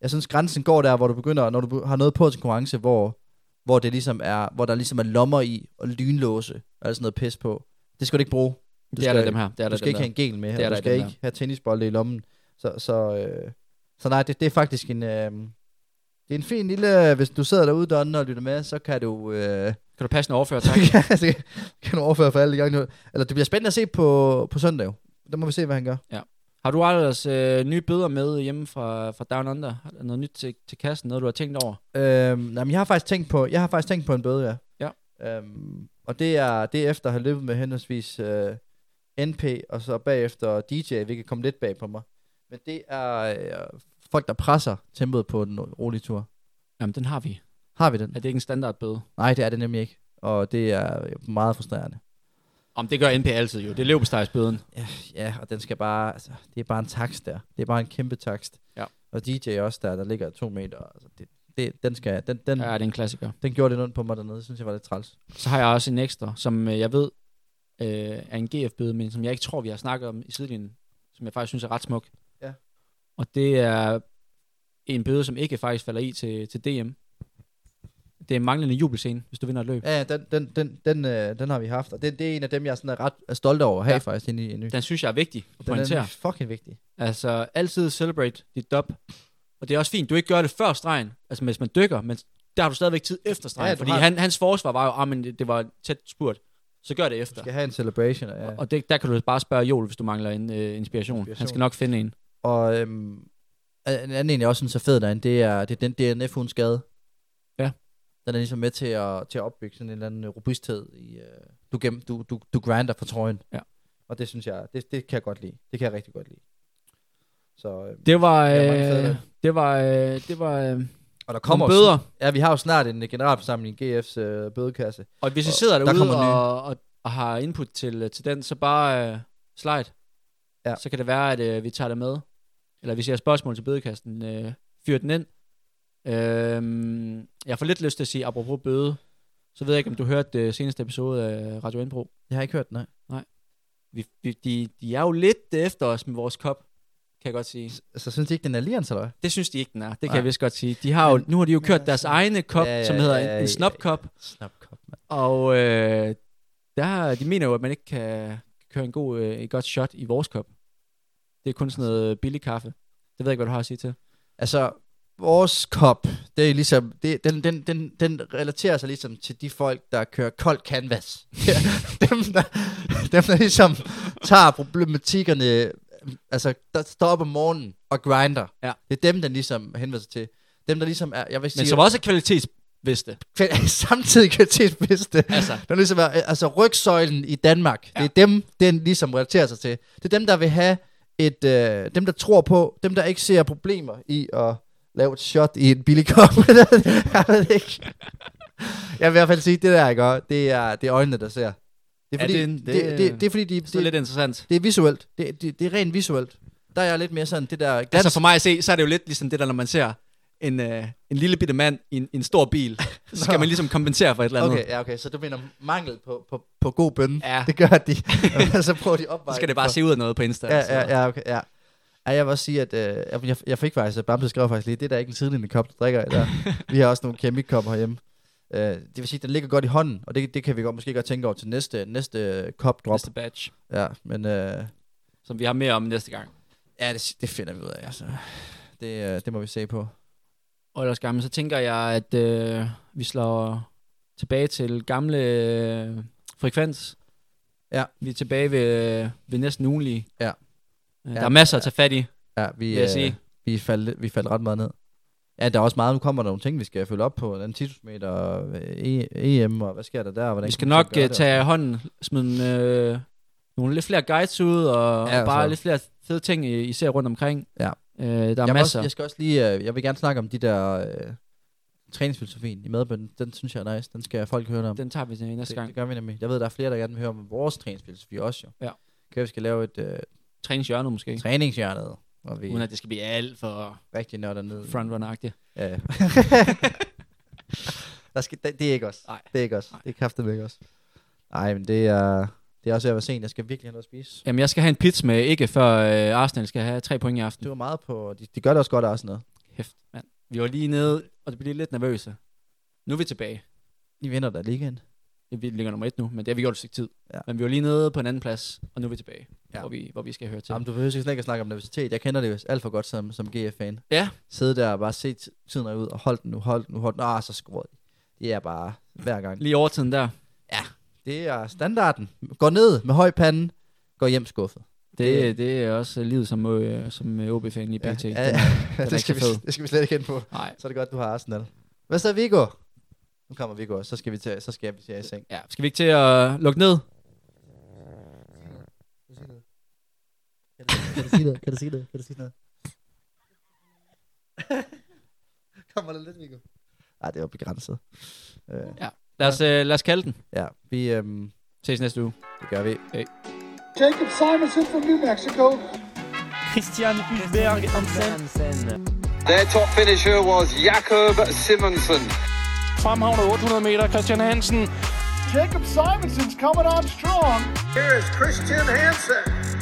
jeg synes grænsen går der, hvor du begynder, når du har noget på til konkurrence, hvor, hvor det ligesom er, hvor der ligesom er lommer i, og lynlåse, og alt sådan noget pis på. Det skal du ikke bruge. Du Det er der dem her. Det er du der skal ikke der. have en gel med, Det er du der skal ikke have tennisbolde i lommen. Så, så, øh, så nej, det, det er faktisk en, øh, det er en fin lille, hvis du sidder derude, Don, og lytter med, så kan du, øh, Kan du passe en overføre, tak? så kan du overføre for alle de gange. Eller det bliver spændende at se på, på søndag. Der må vi se, hvad han gør. har du ellers øh, nye bøder med hjemme fra, fra Down Under? Har der noget nyt til, til kassen? Noget, du har tænkt over? Øhm, nej, men jeg har faktisk tænkt på, jeg har faktisk tænkt på en bøde, ja. Ja. Øhm, og det er, det er efter at have løbet med henholdsvis øh, NP, og så bagefter DJ, vi kan komme lidt bag på mig. Men det er øh, folk, der presser tempoet på den rolige tur. Jamen, den har vi. Har vi den? Er det ikke en standardbøde? Nej, det er det nemlig ikke. Og det er meget frustrerende. Om det gør NP altid jo. Det er løbestejsbøden. Ja, ja, og den skal bare, altså, det er bare en takst der. Det er bare en kæmpe takst. Ja. Og DJ også der, der ligger to meter. Altså, det, det, den, skal, den, den, Ja, ja. det er en klassiker. den gjorde det ondt på mig dernede. Det synes jeg var lidt træls. Så har jeg også en ekstra, som øh, jeg ved øh, er en GF-bøde, men som jeg ikke tror, vi har snakket om i sidelinjen, som jeg faktisk synes er ret smuk. Ja. Og det er en bøde, som ikke faktisk falder i til, til DM. Det er en manglende jubelscene, hvis du vinder et løb. Ja, den, den, den, den, øh, den har vi haft, og det, det er en af dem, jeg sådan er ret er stolt over at have Ja. faktisk inde i en ny. Den synes jeg er vigtig at Den pointere. er fucking vigtig. Altså, altid celebrate dit dub. Og det er også fint, du ikke gør det før stregen, altså hvis man dykker, men der har du stadigvæk tid efter stregen, Ja, du fordi har- han, hans forsvar var jo, ah, men det, det var tæt spurt. Så gør det Du efter. skal have en celebration. Ja. Og det, der kan du bare spørge Joel, hvis du mangler en øh, inspiration. Inspiration. Han skal nok finde en. Og øhm, en anden en, jeg også synes er fed derinde, det er, det er den DNF, hun skade. Ja. Den er ligesom med til at, til at opbygge sådan en eller anden robusthed i, øh, du, gem, du, du, du grinder for trøjen. Ja. Og det synes jeg, det, det kan jeg godt lide. Det kan jeg rigtig godt lide. Så, øh, Det var, øh, det var, øh, det var, øh, og der kommer bøder. Ja, vi har jo snart en øh, generalforsamling i GF's øh, bødekasse. Og hvis I sidder der derude nye. og, og, og har input til, til den, så bare øh, slide. Ja. Så kan det være, at øh, vi tager det med. Eller hvis I har spørgsmål til bødekasten, øh, fyr den ind. Øhm, jeg får lidt lyst til at sige, apropos bøde, så ved jeg ikke, om du hørte det seneste episode af Radio Indbro. Jeg har ikke hørt den, nej. Vi, vi, de, de er jo lidt efter os med vores kop, kan jeg godt sige. Så synes I ikke, den er alliance, eller hvad? Det synes de ikke, den er. Det kan Nej. jeg vist godt sige. De har jo, nu har de jo kørt deres altså- egne kop, Ja, ja, som hedder ja, en, ja, en snopkop. Snapkop, mand. Og øh, der, de mener jo, at man ikke kan køre en god, øh, et godt shot i vores kop. Det er kun sådan noget billig kaffe. Det ved jeg ikke, hvad du har at sige til. Altså, vores kop, det er ligesom, det, den, den, den, den relaterer sig ligesom til de folk, der kører kold canvas. dem, der, dem, der ligesom tager problematikkerne, altså, der står op om morgenen og grinder. Ja. Det er dem, der ligesom henvender sig til. Dem, der ligesom er, jeg vil sige, Men som også er kvalitetsvidste. samtidig kvalitetsbedste. Altså. Der ligesom er, altså rygsøjlen i Danmark. Ja. Det er dem, den ligesom relaterer sig til. Det er dem, der vil have et, øh, dem, der tror på, dem, der ikke ser problemer i at lave et shot i en billig kop. jeg ved ikke. Jeg vil i hvert fald sige, det der, ikke? også, Det er, det er øjnene, der ser. Det er Ja, fordi, det er det, det, det- det, det, er fordi de, Det er lidt interessant. det er visuelt. Det, det, det er rent visuelt. Der er jeg lidt mere sådan, det der glans. Altså for mig at se, så er det jo lidt ligesom det der, når man ser en, øh, en lille bitte mand i en, en stor bil. Så skal man ligesom kompensere for et eller andet. Okay, ja, okay. Så du mener mangel på, på, på god bønne. Ja. Det gør de. så prøver de opveje. Så skal det bare for- se ud af noget på Insta. Ja, ja, ja, okay, ja. Ja, jeg vil også sige, at øh, jeg, jeg, fik faktisk, at Bamse skrev faktisk lige, det er der ikke en sidelinje kop, der drikker der. Vi har også nogle keramikkopper herhjemme. Øh, det vil sige, at den ligger godt i hånden, og det, det kan vi godt, måske godt tænke over til næste, næste kop drop. Næste batch, Ja, men øh, som vi har mere om næste gang. ja, det, det finder vi ud af, altså. Det, øh, det må vi se på. Og ellers gammel, så tænker jeg, at øh, vi slår tilbage til gamle øh, frekvens. Ja. Vi er tilbage ved, ved næsten ugenlige. Ja. Øh, Ja, Der er masser at tage fat i. Ja, vi, Vil jeg øh, vi, faldt, vi faldt ret meget ned. Ja, der er også meget, nu kommer der nogle ting, vi skal følge op på. Den 10 meter, og, øh, e, EM, og hvad sker der der? Hvordan Vi skal nok gøre uh, det? tage hånden, smide øh, nogle lidt flere guides ud, og, Ja, og bare så- lidt flere fede ting, I, I ser rundt omkring. Ja. Øh, der er jeg, masser. Også, jeg skal også lige, øh, jeg vil gerne snakke om de der øh, træningsfilosofien i medbønden. Den synes jeg er nice. Den skal folk høre om. Den tager vi til næste det, gang. det gør vi nemlig. Jeg ved, der er flere, der gerne vil høre om vores træningsfilosofi også jo. Ja. Kan vi skal lave et øh, Træningshjørnet måske. træningshjørnet, hvor vi Uden at det skal blive alt for rigtig nørder ned. frontrunner-agtigt. Ja, ja. der skal, det, det, er ikke os. Nej. Det er ikke os. Nej. Det er kraftigt ikke os. Nej, men det er, det er også ved at være sent. Jeg skal virkelig have noget at spise. Jamen, jeg skal have en pizza med ikke, før øh, Arsenal skal have tre point i aften. Det var meget på... De, de gør det også godt, Arsenal. Hæft, mand. Vi var lige nede, og det blev lidt nervøse. Nu er vi tilbage. I vinder der ligaen. Vi ligger nummer et nu, men det har vi gjort et stykke tid. Ja. Men vi var lige nede på en anden plads, og nu er vi tilbage, Ja. hvor, vi, hvor vi skal høre til. Jamen, du behøver slet ikke at snakke om nervøsitet. Jeg kender det jo alt for godt som, som GF-fan. Ja. Sidde der og bare se tiden ud, og hold den nu, hold den nu, hold den. Ah, så skruer de. Det er bare hver gang. Lige overtiden der. Det er standarden. Går ned med høj pande, går hjem skuffet. Det, Det- det er også livet som, øh, som øh, OB-fan Ja, pt. ja, Den ja. er- den er det, skal vi, det skal vi slet ikke ind på. Nej. Så er det godt, du har Arsenal. Hvad så, Viggo? Nu kommer Viggo, og så skal vi til, så skal vi til i seng. Ja, skal vi ikke til at lukke ned? Kan du sige noget? Kan du sige noget? Kan du sige noget? kommer der lidt, Viggo? Nej, det var begrænset. Øh, Ja. Lad os, øh, lad os kalde den. ja, vi, øhm, Ses næste uge. det gør vi. Jacob Simonson from New Mexico. Christian Hulberg Hansen. Their top finisher was Jakob Simonsen. Fremhavnet 800 meter, Christian Hansen. Jacob Simonson's coming on strong. Here is Christian Hansen.